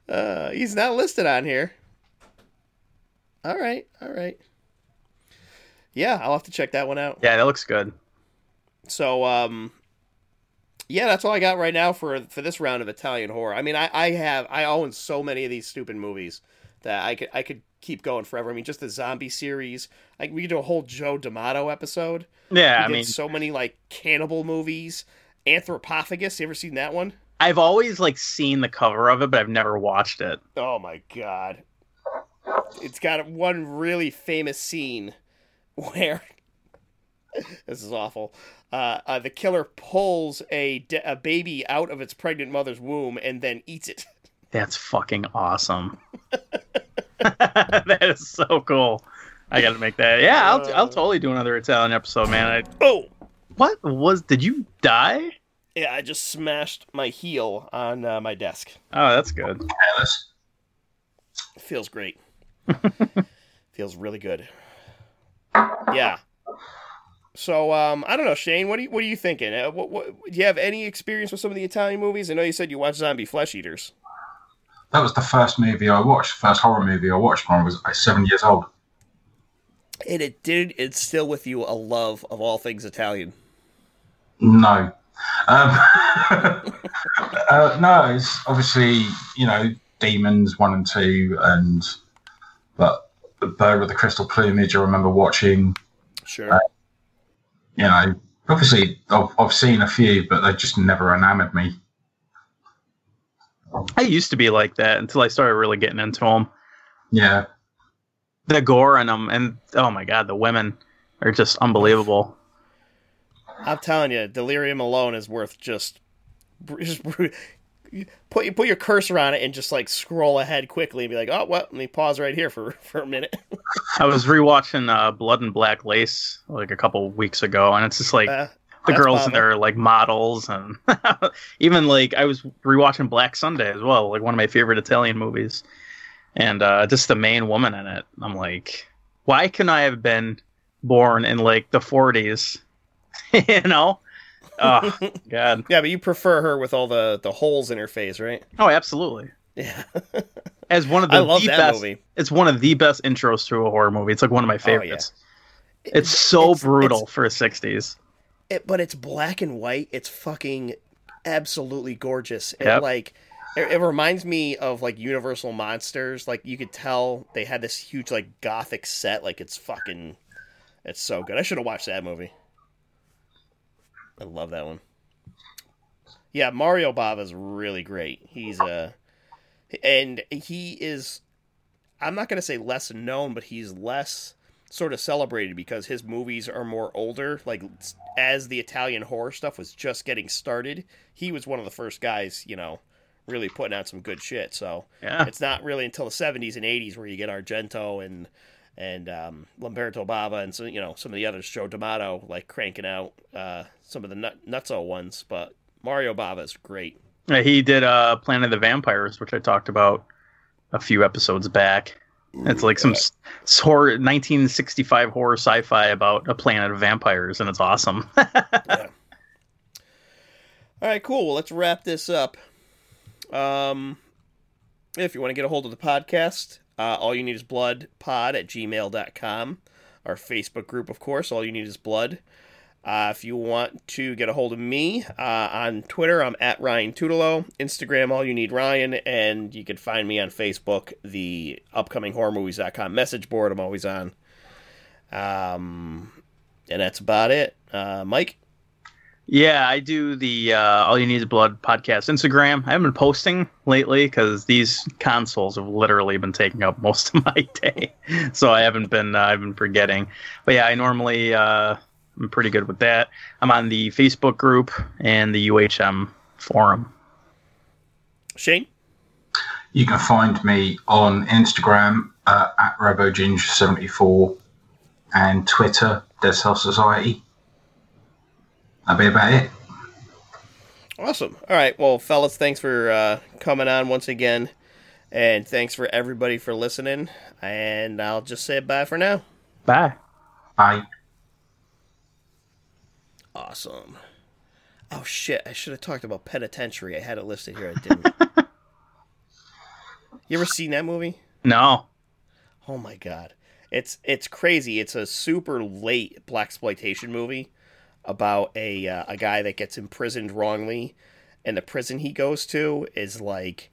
Uh, he's not listed on here. All right, all right. Yeah, I'll have to check that one out. Yeah, that looks good. So, um, yeah, that's all I got right now for for this round of Italian horror. I mean, I, I have I own so many of these stupid movies that I could I could keep going forever. I mean, just the zombie series. Like we could do a whole Joe D'Amato episode. Yeah, I mean, so many like cannibal movies. Anthropophagus. You ever seen that one? I've always like seen the cover of it, but I've never watched it. Oh my god. It's got one really famous scene where this is awful. Uh, uh, the killer pulls a, de- a baby out of its pregnant mother's womb and then eats it. That's fucking awesome. that is so cool. I got to make that. Yeah, I'll, I'll totally do another Italian episode, man. I, Oh, what was? Did you die? Yeah, I just smashed my heel on uh, my desk. Oh, that's good. Feels great. feels really good. Yeah. So um, I don't know, Shane. What are you What are you thinking? Uh, what, what, do you have any experience with some of the Italian movies? I know you said you watched Zombie Flesh Eaters. That was the first movie I watched, first horror movie I watched when I was seven years old. And it did instill with you a love of all things Italian. No. Um, uh, no, it's obviously, you know, Demons 1 and 2, and but the Bird with the Crystal Plumage, I remember watching, Sure. Uh, you know, obviously I've, I've seen a few, but they just never enamored me. I used to be like that until I started really getting into them. Yeah. The gore in them, and oh my god, the women are just unbelievable. I'm telling you, Delirium alone is worth just, just put you put your cursor on it and just like scroll ahead quickly and be like, oh well, let me pause right here for for a minute. I was rewatching uh, Blood and Black Lace like a couple weeks ago, and it's just like Uh, the girls in there like models, and even like I was rewatching Black Sunday as well, like one of my favorite Italian movies, and uh, just the main woman in it. I'm like, why couldn't I have been born in like the 40s? you know? Oh God! Yeah, but you prefer her with all the the holes in her face, right? Oh, absolutely. Yeah, As one of the, I love the that best, movie. it's one of the best intros to a horror movie. It's like one of my oh, favorites. It's so It's- brutal it's- for a 60s. it, but it's black and white. It's fucking absolutely gorgeous. It Yep. like it, it reminds me of like Universal Monsters. Like you could tell they had this huge like gothic set. Like it's fucking, it's so good. I should have watched that movie. I love that one. Yeah, Mario Bava's really great. He's uh and he is I'm not going to say less known, but he's less sort of celebrated because his movies are more older. Like as the Italian horror stuff was just getting started, he was one of the first guys, you know, really putting out some good shit. So Yeah. it's not really until the 70s and 80s where you get Argento and and um, Lamberto Bava and so you know some of the others, Joe D'Amato, like cranking out uh, some of the nut, nutso ones. But Mario Bava is great. Yeah, he did uh, Planet of the Vampires, which I talked about a few episodes back. It's like some s- s- horror, 1965 horror sci-fi about a planet of vampires, and it's awesome. yeah. All right, cool. Well, let's wrap this up. Um, if you want to get a hold of the podcast, uh, all you need is blood pod at gmail.com. Our Facebook group, of course, all you need is blood. Uh, if you want to get a hold of me uh, on Twitter, I'm at Ryan Tutelo. Instagram, all you need Ryan, and you can find me on Facebook, the upcoming horrormovies.com message board. I'm always on. Um, and that's about it. Uh, Mike. Yeah, I do the uh, All You Need Is Blood podcast Instagram. I haven't been posting lately because these consoles have literally been taking up most of my day, so I haven't been uh, I've been forgetting. But yeah, I normally uh, I'm pretty good with that. I'm on the Facebook group and the UHM forum. Shane. You can find me on Instagram uh, at RoboGinger74 and Twitter, Dead Cell Society. That'll be about it. Awesome. All right. Well, fellas, thanks for uh, coming on once again. And thanks for everybody for listening. And I'll just say bye for now. Bye. Bye. Awesome. Oh, shit. I should have talked about Penitentiary. I had it listed here. I didn't. you ever seen that movie? No. Oh my god. It's it's crazy. It's a super late black exploitation movie about a uh, a guy that gets imprisoned wrongly and the prison he goes to is like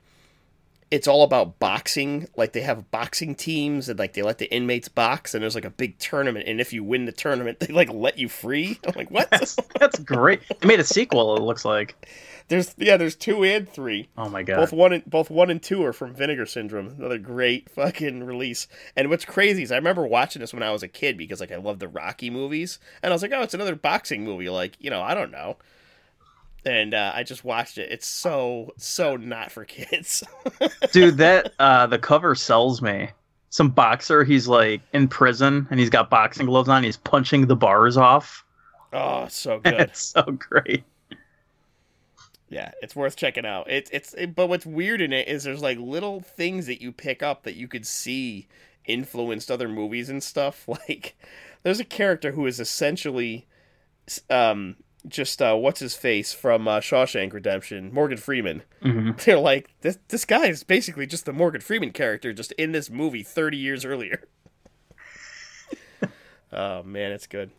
it's all about boxing. Like they have boxing teams and like they let the inmates box and there's like a big tournament and if you win the tournament they like let you free. I'm like, "What?" That's that's great. They made a sequel. It looks like. There's yeah, there's 2 and 3. Oh my god. Both one and both one and two are from Vinegar Syndrome. Another great fucking release. And what's crazy is I remember watching this when I was a kid because like I love the Rocky movies, and I was like, oh, it's another boxing movie. Like you know, I don't know. And uh, I just watched it. It's so so not for kids. Dude, that uh the cover sells me. Some boxer, he's like in prison and he's got boxing gloves on, he's punching the bars off. oh, so good. It's so great. Yeah, it's worth checking out. It's it's it, but what's weird in it is there's like little things that you pick up that you could see influenced other movies and stuff. Like there's a character who is essentially um just uh what's his face from uh, Shawshank Redemption, Morgan Freeman. hmm They're like this this guy is basically just the Morgan Freeman character just in this movie 30 years earlier. oh man, it's good.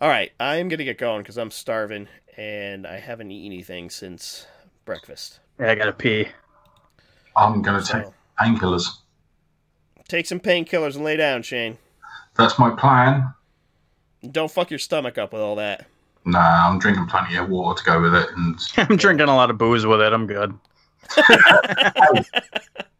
All right, I'm going to get going cuz I'm starving and I haven't eaten anything since breakfast. Yeah, I gotta pee. I'm going to take painkillers. take some painkillers and lay down, Shane. That's my plan. Don't fuck your stomach up with all that. Nah, I'm drinking plenty of water to go with it. And I'm drinking a lot of booze with it. I'm good.